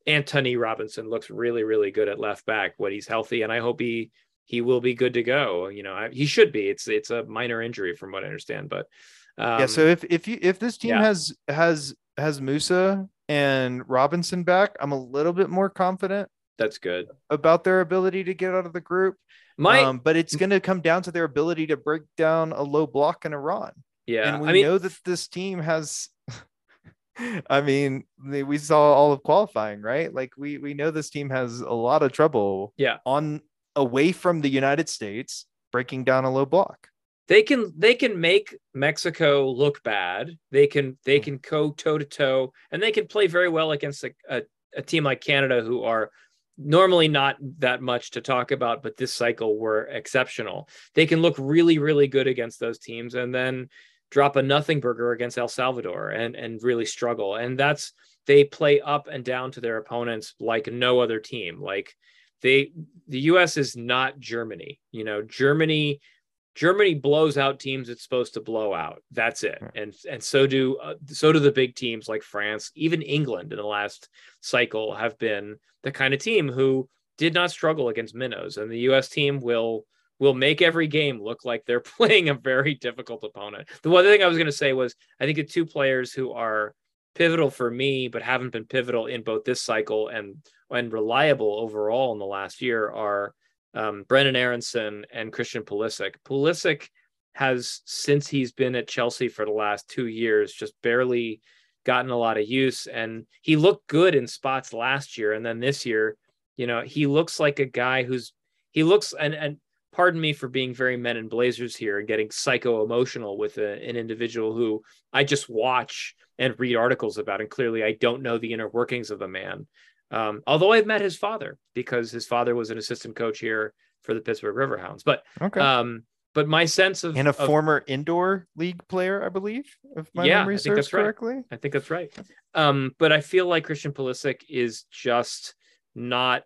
Antonee Robinson looks really, really good at left back when he's healthy, and I hope he he will be good to go. You know, I, he should be. It's it's a minor injury from what I understand, but um, yeah. So if if you if this team yeah. has has has Musah and Robinson back, I'm a little bit more confident that's good. about their ability to get out of the group. My um, but it's going to come down to their ability to break down a low block in Iran. yeah, and we I mean, know that this team has. I mean, they- we saw all of qualifying, right? Like we we know this team has a lot of trouble. Yeah. On away from the United States, breaking down a low block. they can they can make Mexico look bad. They can they Mm. can go toe to toe, and they can play very well against a, a, a team like Canada, who are normally not that much to talk about, but this cycle were exceptional. They can look really really good against those teams, and then drop a nothing burger against El Salvador and and really struggle. And that's they play up and down to their opponents like no other team. Like they the US is not Germany. You know, Germany Germany blows out teams it's supposed to blow out. That's it. And and so do uh, so do the big teams like France, even England in the last cycle have been the kind of team who did not struggle against minnows and the US team will will make every game look like they're playing a very difficult opponent. The one thing I was going to say was I think the two players who are pivotal for me but haven't been pivotal in both this cycle and and reliable overall in the last year are um, Brenden Aaronson and Christian Pulisic. Pulisic has, since he's been at Chelsea for the last two years, just barely gotten a lot of use. And he looked good in spots last year. And then this year, you know, he looks like a guy who's, he looks, and, and pardon me for being very men in blazers here and getting psycho emotional with a, an individual who I just watch and read articles about. And clearly I don't know the inner workings of the man. Um, although I've met his father because his father was an assistant coach here for the Pittsburgh Riverhounds. But Okay. um, but my sense of and a of- former indoor league player, I believe, if my Yeah, memory serves that's right. correctly. I think that's right. Um, but I feel like Christian Pulisic is just not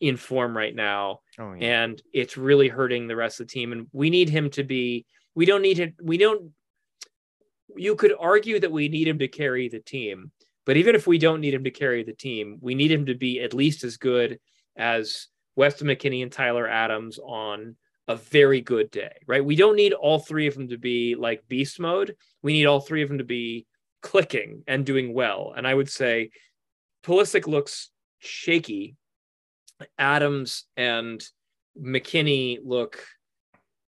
in form right now, Oh yeah. and it's really hurting the rest of the team. And we need him to be. We don't need him. We don't. You could argue that we need him to carry the team, but even if we don't need him to carry the team, we need him to be at least as good as Weston McKennie and Tyler Adams on a very good day, right? We don't need all three of them to be like beast mode. We need all three of them to be clicking and doing well. And I would say Pulisic looks shaky. Adams and McKennie look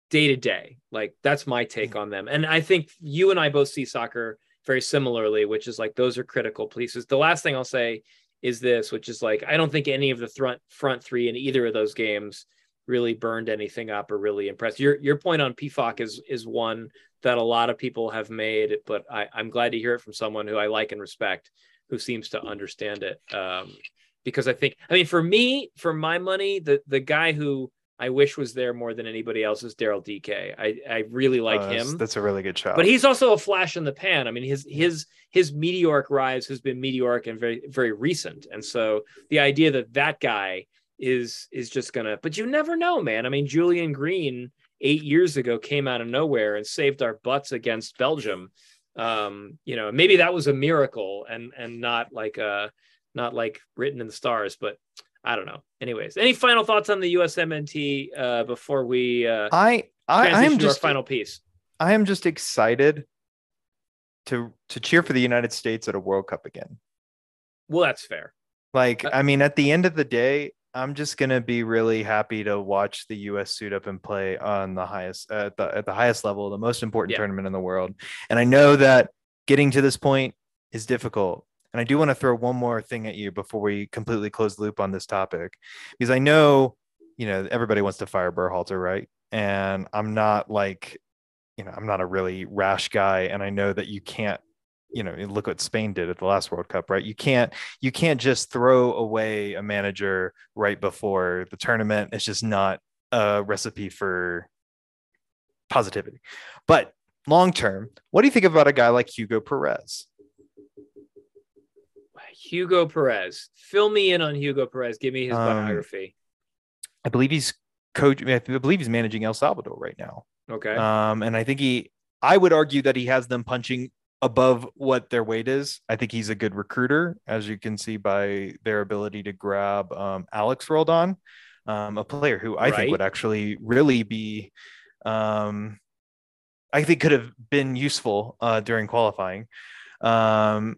day to day. Like that's my take on them. And I think you and I both see soccer very similarly, which is like those are critical pieces. The last thing I'll say is this, which is like I don't think any of the front front three in either of those games really burned anything up or really impressed. Your your point on Pefok is is one that a lot of people have made, but I, I'm glad to hear it from someone who I like and respect, who seems to understand it. Um, because I think, I mean, for me, for my money, the the guy who I wish was there more than anybody else is Daryl Dike. I I really like that's- him That's a really good shot. but he's also a flash in the pan. I mean, his his his meteoric rise has been meteoric and very very recent, and so the idea that that guy is is just gonna, but you never know, man. I mean, Julian Green eight years ago came out of nowhere and saved our butts against Belgium. Um, you know, maybe that was a miracle and and not like uh not like written in the stars, but I don't know. Anyways, any final thoughts on the USMNT uh, before we uh, I I, am to our just final piece? I am just excited to to cheer for the United States at a World Cup again. Well, that's fair. Like, Uh, I mean, at the end of the day, I'm just gonna be really happy to watch the U.S. suit up and play on the highest at the at the highest level, the most important Yeah. tournament in the world. And I know that getting to this point is difficult. And I do want to throw one more thing at you before we completely close the loop on this topic, because I know, you know, everybody wants to fire Berhalter, right? And I'm not like, you know, I'm not a really rash guy, and I know that you can't you know look what spain did at the last world cup right? You can't you can't just throw away a manager right before the tournament. It's just not a recipe for positivity. But long term what do you think about a guy like hugo perez Hugo Perez. Fill me in on Hugo Perez. Give me his Um, biography. i believe he's coach i believe he's managing el salvador right now Okay. Um, and I think he, I would argue that he has them punching above what their weight is. I think he's a good recruiter, as you can see by their ability to grab um, Alex Roldan, um, a player who I Right. think would actually really be, um, I think could have been useful uh, during qualifying. Um,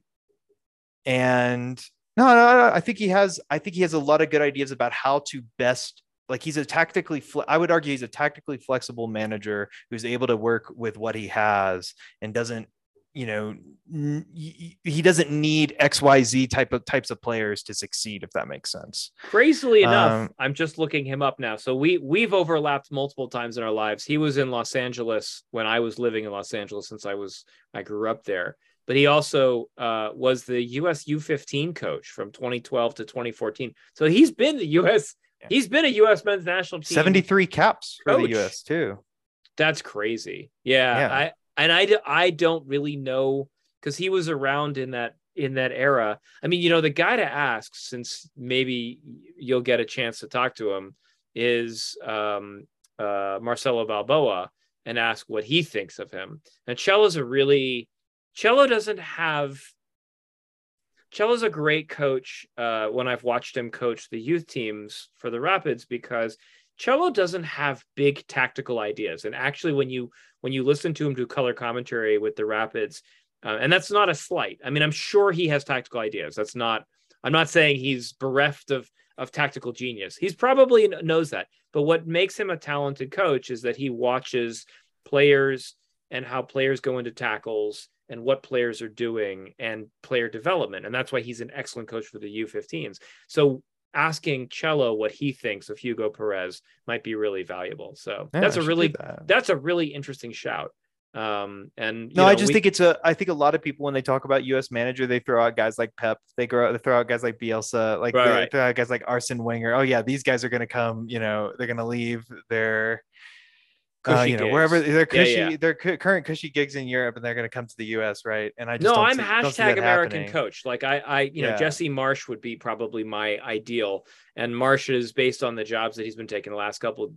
and no, no, no, I think he has. I think he has a lot of good ideas about how to best. Like he's a tactically, I would argue he's a tactically flexible manager who's able to work with what he has and doesn't, you know, n- y- y- he doesn't need X, Y, Z type of types of players to succeed. If that makes sense. Crazily enough, um, I'm just looking him up now. So we we've overlapped multiple times in our lives. He was in Los Angeles when I was living in Los Angeles since I was I grew up there. But he also uh, was the US U15 coach from 2012 to 2014. So he's been the US Yeah. he's been a US men's national team. 73 caps for the U.S. too. That's crazy. Yeah, Yeah. I and I d- I don't really know because he was around in that in that era. I mean, you know, the guy to ask since maybe you'll get a chance to talk to him is um uh, Marcelo Balboa and ask what he thinks of him. And Cello's a really Cello doesn't have Cello's a great coach uh, when I've watched him coach the youth teams for the Rapids because Cello doesn't have big tactical ideas. And actually, when you when you listen to him do color commentary with the Rapids, uh, and that's not a slight. I mean, I'm sure he has tactical ideas. That's not. I'm not saying he's bereft of of tactical genius. He's probably knows that. But what makes him a talented coach is that he watches players and how players go into tackles and what players are doing and player development. And that's why he's an excellent coach for the U15s. So asking Cello what he thinks of Hugo Perez might be really valuable. So Yeah, that's I a really that. that's a really interesting shout. Um, and you No, know, I just we- think it's a. I think a lot of people when they talk about U.S. manager, they throw out guys like Pep. They grow. They throw out guys like Bielsa. Like Right, they right. throw out guys like Arsene Wenger. Oh yeah, these guys are gonna come. You know, they're gonna leave their. Uh, you know, gigs. wherever their Yeah, cushy, yeah. their cu- current cushy gigs in Europe, and they're going to come to the U.S. Right? And I just no, don't I'm see, don't see hashtag that American happening. coach. Like I, I, you know, Jesse Marsch would be probably my ideal, and Marsch is based on the jobs that he's been taking the last couple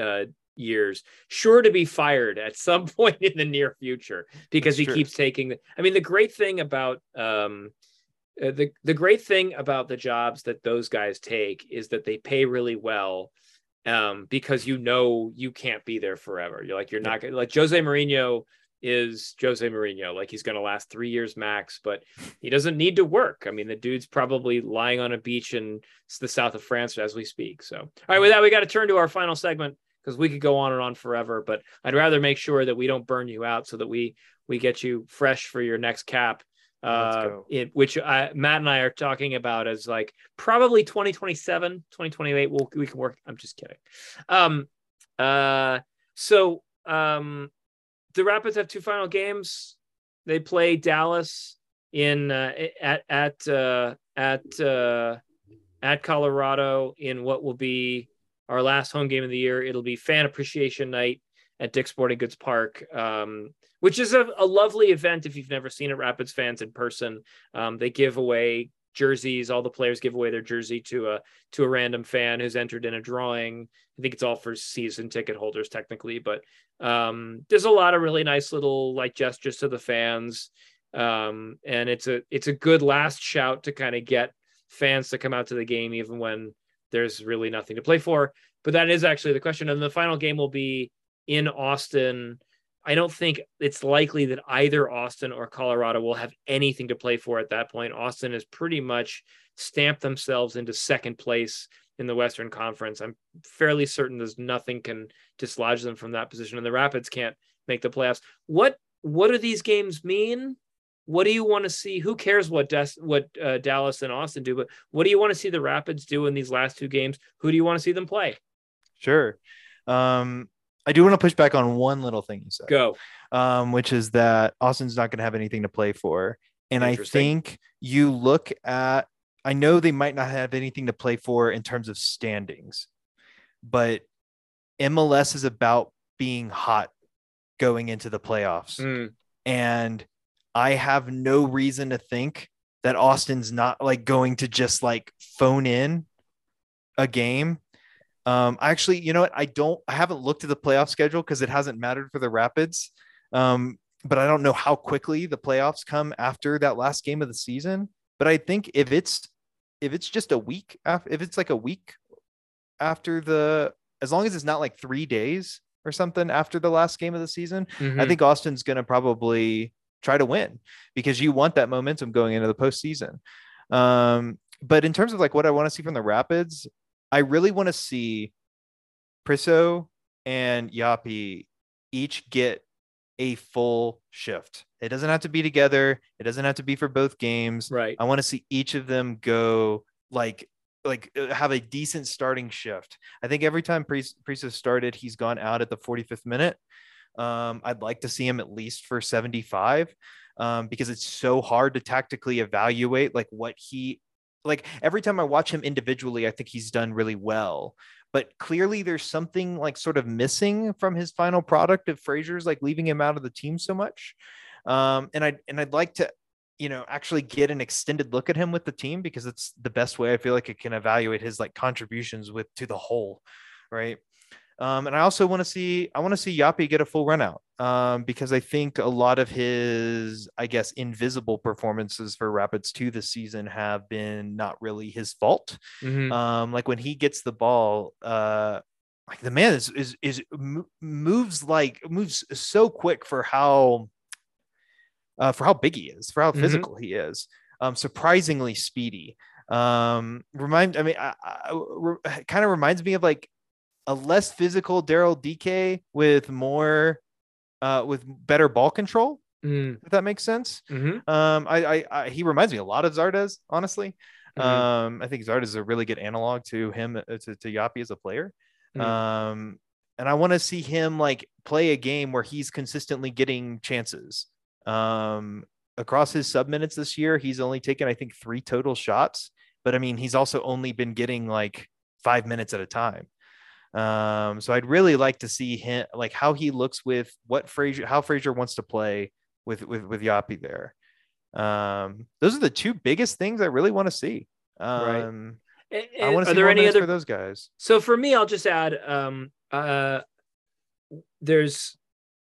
uh, years, sure to be fired at some point in the near future because That's he true. keeps taking. The, I mean, the great thing about um, uh, the the great thing about the jobs that those guys take is that they pay really well um, because you know you can't be there forever. You're like you're not gonna like Jose Mourinho is Jose Mourinho. Like he's going to last three years max, but he doesn't need to work. I mean, the dude's probably lying on a beach in the south of France as we speak. So, all right, with that, we got to turn to our final segment because we could go on and on forever. But I'd rather make sure that we don't burn you out so that we we get you fresh for your next cap. Uh, it, which I, Matt and I are talking about as like probably 2027, 2028. We'll, we can work. I'm just kidding. Um, uh, so um, the Rapids have two final games. They play Dallas in uh, at at uh, at uh, at Colorado in what will be our last home game of the year. It'll be fan appreciation night at Dick's Sporting Goods Park, um, which is a, a lovely event if you've never seen it. Rapids fans in person, um, they give away jerseys. All the players give away their jersey to a to a random fan who's entered in a drawing. I think it's all for season ticket holders technically, but um, there's a lot of really nice little like gestures to the fans, um, and it's a it's a good last shout to kind of get fans to come out to the game even when there's really nothing to play for. But that is actually the question, and the final game will be in Austin. I don't think it's likely that either Austin or Colorado will have anything to play for at that point. Austin has pretty much stamped themselves into second place in the Western Conference. I'm fairly certain there's nothing can dislodge them from that position, and the Rapids can't make the playoffs. What what do these games mean? What do you want to see? Who cares what Des- what uh, Dallas and Austin do? But what do you want to see the Rapids do in these last two games? Who do you want to see them play? Sure. Um, I do want to push back on one little thing you said. Go. um, which is that Austin's not going to have anything to play for. And I think you look at, I know they might not have anything to play for in terms of standings, but MLS is about being hot going into the playoffs. Mm, And I have no reason to think that Austin's not like going to just like phone in a game. Um, actually, you know what? I don't, I haven't looked at the playoff schedule because it hasn't mattered for the Rapids. Um, but I don't know how quickly the playoffs come after that last game of the season. But I think if it's, if it's just a week after, if it's like a week after the, as long as it's not like three days or something after the last game of the season, I mhm. think Austin's going to probably try to win because you want that momentum going into the postseason. Um, but in terms of like what I want to see from the Rapids, I really want to see Priso and Yapi each get a full shift. It doesn't have to be together. It doesn't have to be for both games. right. I want to see each of them go like like uh, have a decent starting shift. I think every time Priso started, he's gone out at the 45th minute. Um, I'd like to see him at least for 75 um, because it's so hard to tactically evaluate like what he like every time I watch him individually, I think he's done really well. But clearly there's something like sort of missing from his final product of Fraser's like leaving him out of the team so much. Um, and I and I'd like to you know actually get an extended look at him with the team because it's the best way i feel like it can evaluate his like contributions with to the whole right Um, and I also want to see I want to see Yapi get a full run out um, because I think a lot of his I guess invisible performances for Rapids two this season have been not really his fault. Mhm. Um, like when he gets the ball, uh, like the man is is is moves like moves so quick for how uh, for how big he is, for how Mhm. physical he is. Um, surprisingly speedy. Um, remind I mean, I, I, re- kind of reminds me of like a less physical Daryl Dike with more uh with better ball control, Mhm. if that makes sense. Mhm. Um, I, I, I he reminds me a lot of Zardes, honestly. Mhm. Um, I think Zardes is a really good analog to him uh, to, to Yapi as a player. Mhm. Um, and I want to see him like play a game where he's consistently getting chances. Um, across his sub minutes this year, he's only taken I think three total shots, but I mean he's also only been getting like five minutes at a time. Um, so I'd really like to see him like how he looks with what Fraser, how Fraser wants to play with with with Yapi there. Um, those are the two biggest things I really want to see. Right. Um, A- I want are to see there any minutes other for those guys. So for me, I'll just add um uh there's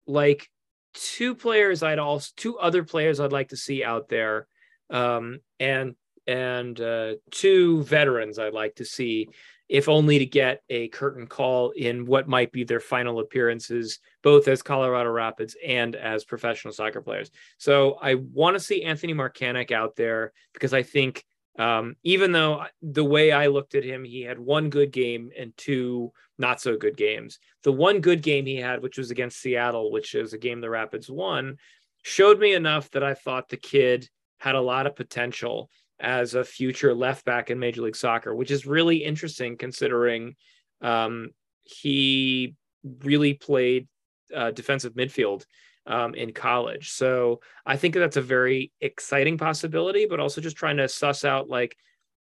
like two players I'd also two other players I'd like to see out there. Um and and uh two veterans I'd like to see if only to get a curtain call in what might be their final appearances both as Colorado Rapids and as professional soccer players. So I want to see Anthony Markanich out there because I think um, even though the way I looked at him, he had one good game and two not so good games. The one good game he had, which was against Seattle, which is a game the Rapids won, showed me enough that I thought the kid had a lot of potential as a future left back in Major League Soccer, which is really interesting considering um, he really played uh, defensive midfield um, in college. So I think that's a very exciting possibility, but also just trying to suss out like,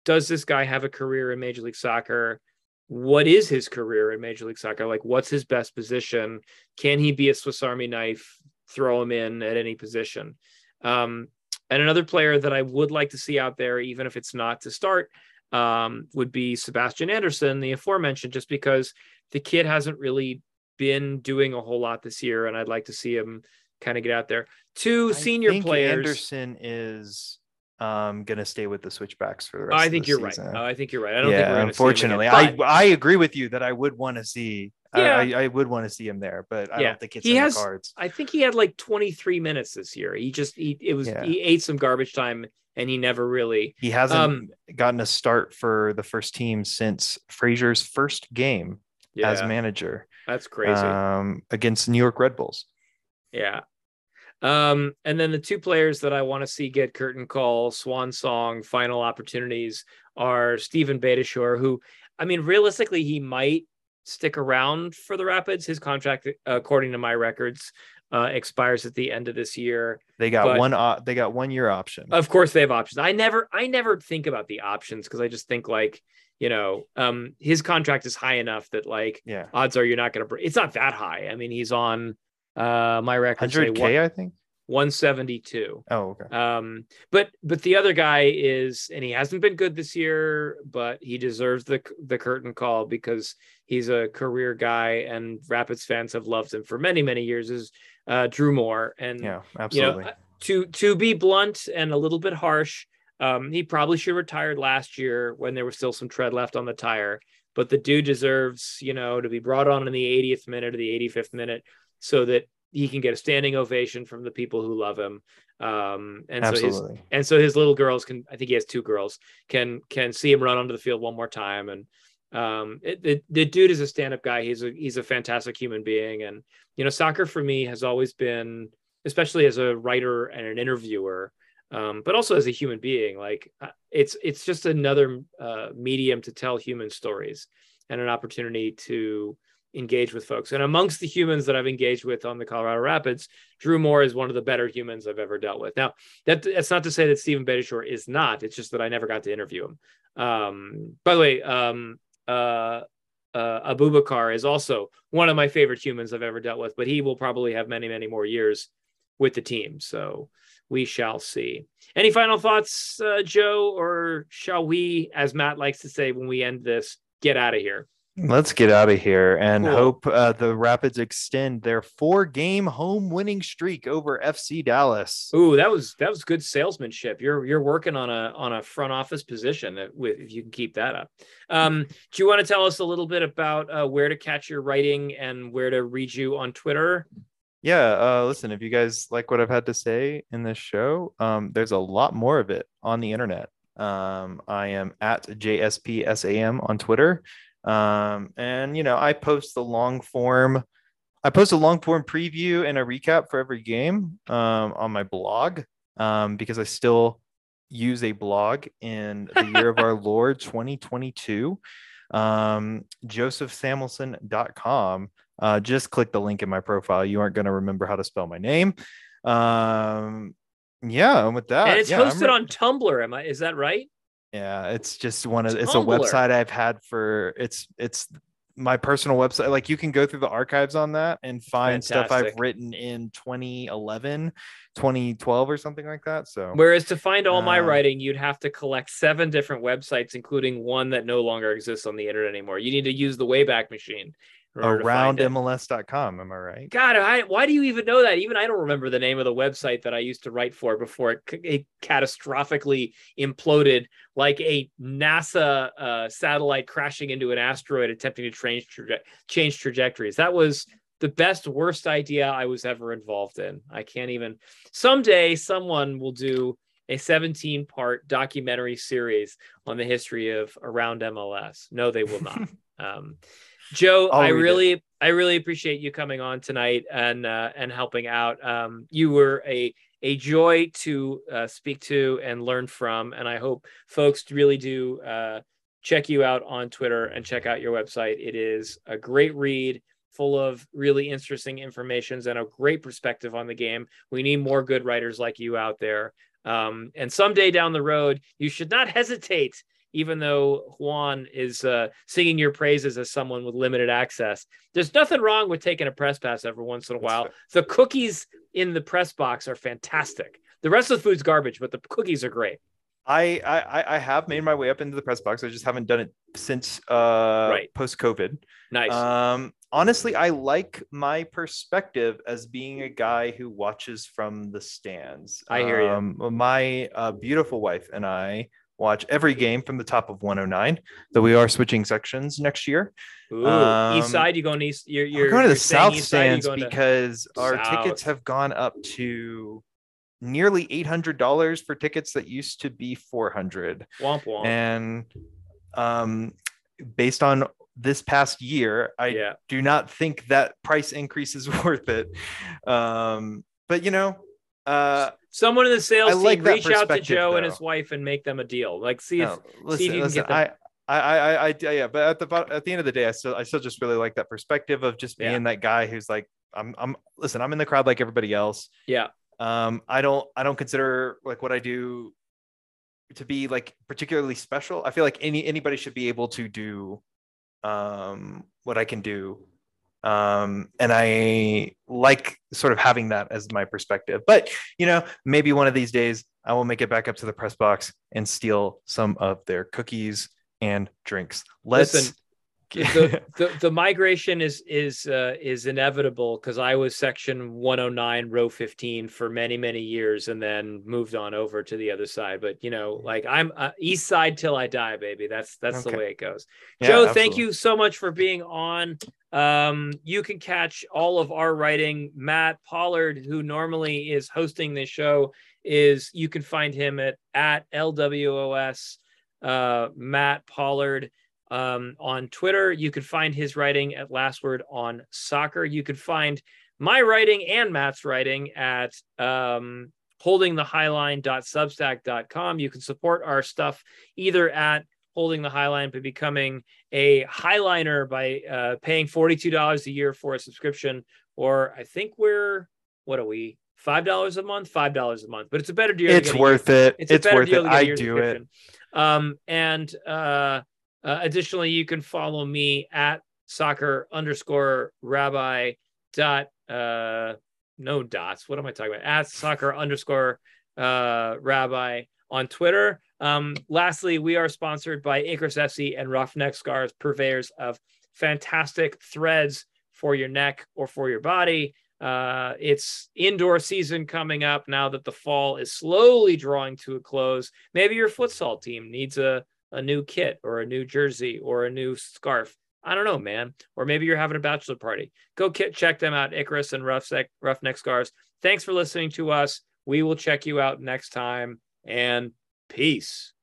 does this guy have a career in Major League Soccer? What is his career in Major League Soccer? Like, what's his best position? Can he be a Swiss Army knife? Throw him in at any position. Um, and another player that I would like to see out there, even if it's not to start, um, would be Sebastian Anderson, the aforementioned, just because the kid hasn't really been doing a whole lot this year, and I'd like to see him kind of get out there. Two I senior think players. Anderson is um gonna stay with the switchbacks for the rest. I think you're right. season. Uh, I think you're right. I don't think yeah, we're going see him unfortunately, again, I I agree with you that I would want to see. I- Yeah. I, I would want to see him there, but I Yeah. don't think it's He in has- the cards. I think he had like 23 minutes this year. He just he it was Yeah. he ate some garbage time and he never really He hasn't Um, gotten a start for the first team since Fraser's first game yeah as manager that's crazy. um, against New York Red Bulls. Yeah. Um, and then the two players that I want to see get curtain call, swan song, final opportunities are Steven Beitashour, who, I mean, realistically, he might stick around for the Rapids. His contract, according to my records, uh, expires at the end of this year. They got But- one. op- they got one year option. Of course, they have options. I never, I never think about the options because I just think like, you know, um, his contract is high enough that like yeah, odds are you're not going to. It's not that high. I mean, he's on uh my record hundred k, I think. 172. Oh, okay. Um, but but the other guy is, and he hasn't been good this year, but he deserves the the curtain call because he's a career guy, and Rapids fans have loved him for many many years. Is uh, Drew Moor, and Yeah, you absolutely. know, to to be blunt and a little bit harsh, um, he probably should have retired last year when there was still some tread left on the tire. But the dude deserves, you know, to be brought on in the 80th minute or the 85th minute so that he can get a standing ovation from the people who love him. Um, and so his and so his little girls can i think he has two girls can can see him run onto the field one more time. And um it, the, the dude is a stand-up guy. He's a he's a fantastic human being. And you know soccer for me has always been especially as a writer and an interviewer um but also as a human being like uh, it's it's just another uh medium to tell human stories and an opportunity to engage with folks and amongst the humans that i've engaged with on the colorado rapids drew moor is one of the better humans i've ever dealt with now that that's not to say that Steven Beitashour is not. It's just that I never got to interview him. Um, by the way, um, uh, uh, Aboubacar is also one of my favorite humans I've ever dealt with, but he will probably have many, many more years with the team. So we shall see. Any final thoughts, uh, Joe, or shall we, as Matt likes to say when we end this, get out of here? Let's get out of here and Cool. hope uh, the Rapids extend their four-game home winning streak over FC Dallas. Ooh, that was that was good salesmanship. You're you're working on a on a front office position that with if you can keep that up. Um, do you want to tell us a little bit about uh, where to catch your writing and where to read you on Twitter? Yeah, uh, listen, if you guys like what I've had to say in this show, um, there's a lot more of it on the internet. Um, I am at JSPSAM on Twitter. Um, and, you know, I post the long form, I post a long form preview and a recap for every game um, on my blog um, because I still use a blog in the year of our Lord 2022. Um, josephsamuelson.com uh, just click the link in my profile. You aren't going to remember how to spell my name. Um, yeah, and with that, and it's yeah, hosted re- on Tumblr. Am I? Is that right? Yeah, it's just one of it's a website I've had for it's it's my personal website. Like you can go through the archives on that and find stuff I've written in 2011, 2012 or something like that. So Whereas to find all my Uh, writing, you'd have to collect seven different websites, including one that no longer exists on the internet anymore. You need to use the Wayback Machine. In order to find around. MLS.com, am I right? God, I, why do you even know that? Even I don't remember the name of the website that I used to write for before it, it catastrophically imploded like a NASA uh, satellite crashing into an asteroid attempting to change, traje- change trajectories. That was the best, worst idea I was ever involved in. I can't even. Someday, someone will do a 17 part documentary series on the history of around MLS. No, they will not. um, Joe, I'll I read it. really, I really appreciate you coming on tonight and uh, and helping out. Um, you were a a joy to uh, speak to and learn from, and I hope folks really do uh, check you out on Twitter and check out your website. It is a great read, full of really interesting informations and a great perspective on the game. We need more good writers like you out there. Um, and someday down the road, you should not hesitate even though Juan is uh, singing your praises as someone with limited access. There's nothing wrong with taking a press pass every once in a while. The cookies in the press box are fantastic. The rest of the food's garbage, but the cookies are great. I, I I- have made my way up into the press box. I just haven't done it since uh Right. post COVID. Nice. Um, honestly, I like my perspective as being a guy who watches from the stands. I hear you. Um, my uh, beautiful wife and I watch every game from the top of 109. Though we are switching sections next year. Ooh, um, east side, you going east? You're, you're going to the south east side, stands because our tickets have gone up to nearly $800 for tickets that used to be 400 womp womp. and um, based on this past year, I yeah, do not think that price increase is worth it. Um, but you know, uh, someone in the sales I team that reach out to Joe and his wife and make them a deal. Like, see if no, see if listen, you can get them. I, I, I, I, yeah, but at the at the end of the day, I still, I still just really like that perspective of just being Yeah. that guy who's like, I'm, I'm, listen, I'm in the crowd like everybody else. yeah, Um, I don't, I don't consider like what I do to be like particularly special. I feel like any anybody should be able to do um what I can do. Um, and I like sort of having that as my perspective. But you know, maybe one of these days I will make it back up to the press box and steal some of their cookies and drinks. Let's Listen, the, the the migration is is uh, is inevitable because I was section 109 row 15 for many many years and then moved on over to the other side. But you know like I'm uh, east side till I die baby. That's that's the way it goes. Yeah, Joe thank you so much for being on. Um you can catch all of our writing. Matt Pollard who normally is hosting this show is you can find him at at LWOS uh Matt Pollard um, on Twitter. You could find his writing at Last Word on Soccer. You could find my writing and Matt's writing at um, holdingthehighline.substack.com. You can support our stuff either at Holding the Highline by becoming a Highliner by uh, paying $42 a year for a subscription, or I think we're, what are we? $5 a month, $5 a month, but it's a better deal. it's worth it. it's, It's, worth it. to get a I do it. Um, and uh, uh, additionally, you can follow me at soccer underscore rabbi dot uh no dots. What am I talking about? At soccer underscore uh rabbi on Twitter. Um, lastly, we are sponsored by Icarus FC and Roughneck Scarves, purveyors of fantastic threads for your neck or for your body. Uh, it's indoor season coming up now that the fall is slowly drawing to a close. Maybe your futsal team needs a, a new kit or a new jersey or a new scarf. I don't know, man. Or maybe you're having a bachelor party. Go kit, check them out, Icarus and Roughneck, Roughneck Scarves. Thanks for listening to us. We will check you out next time and peace.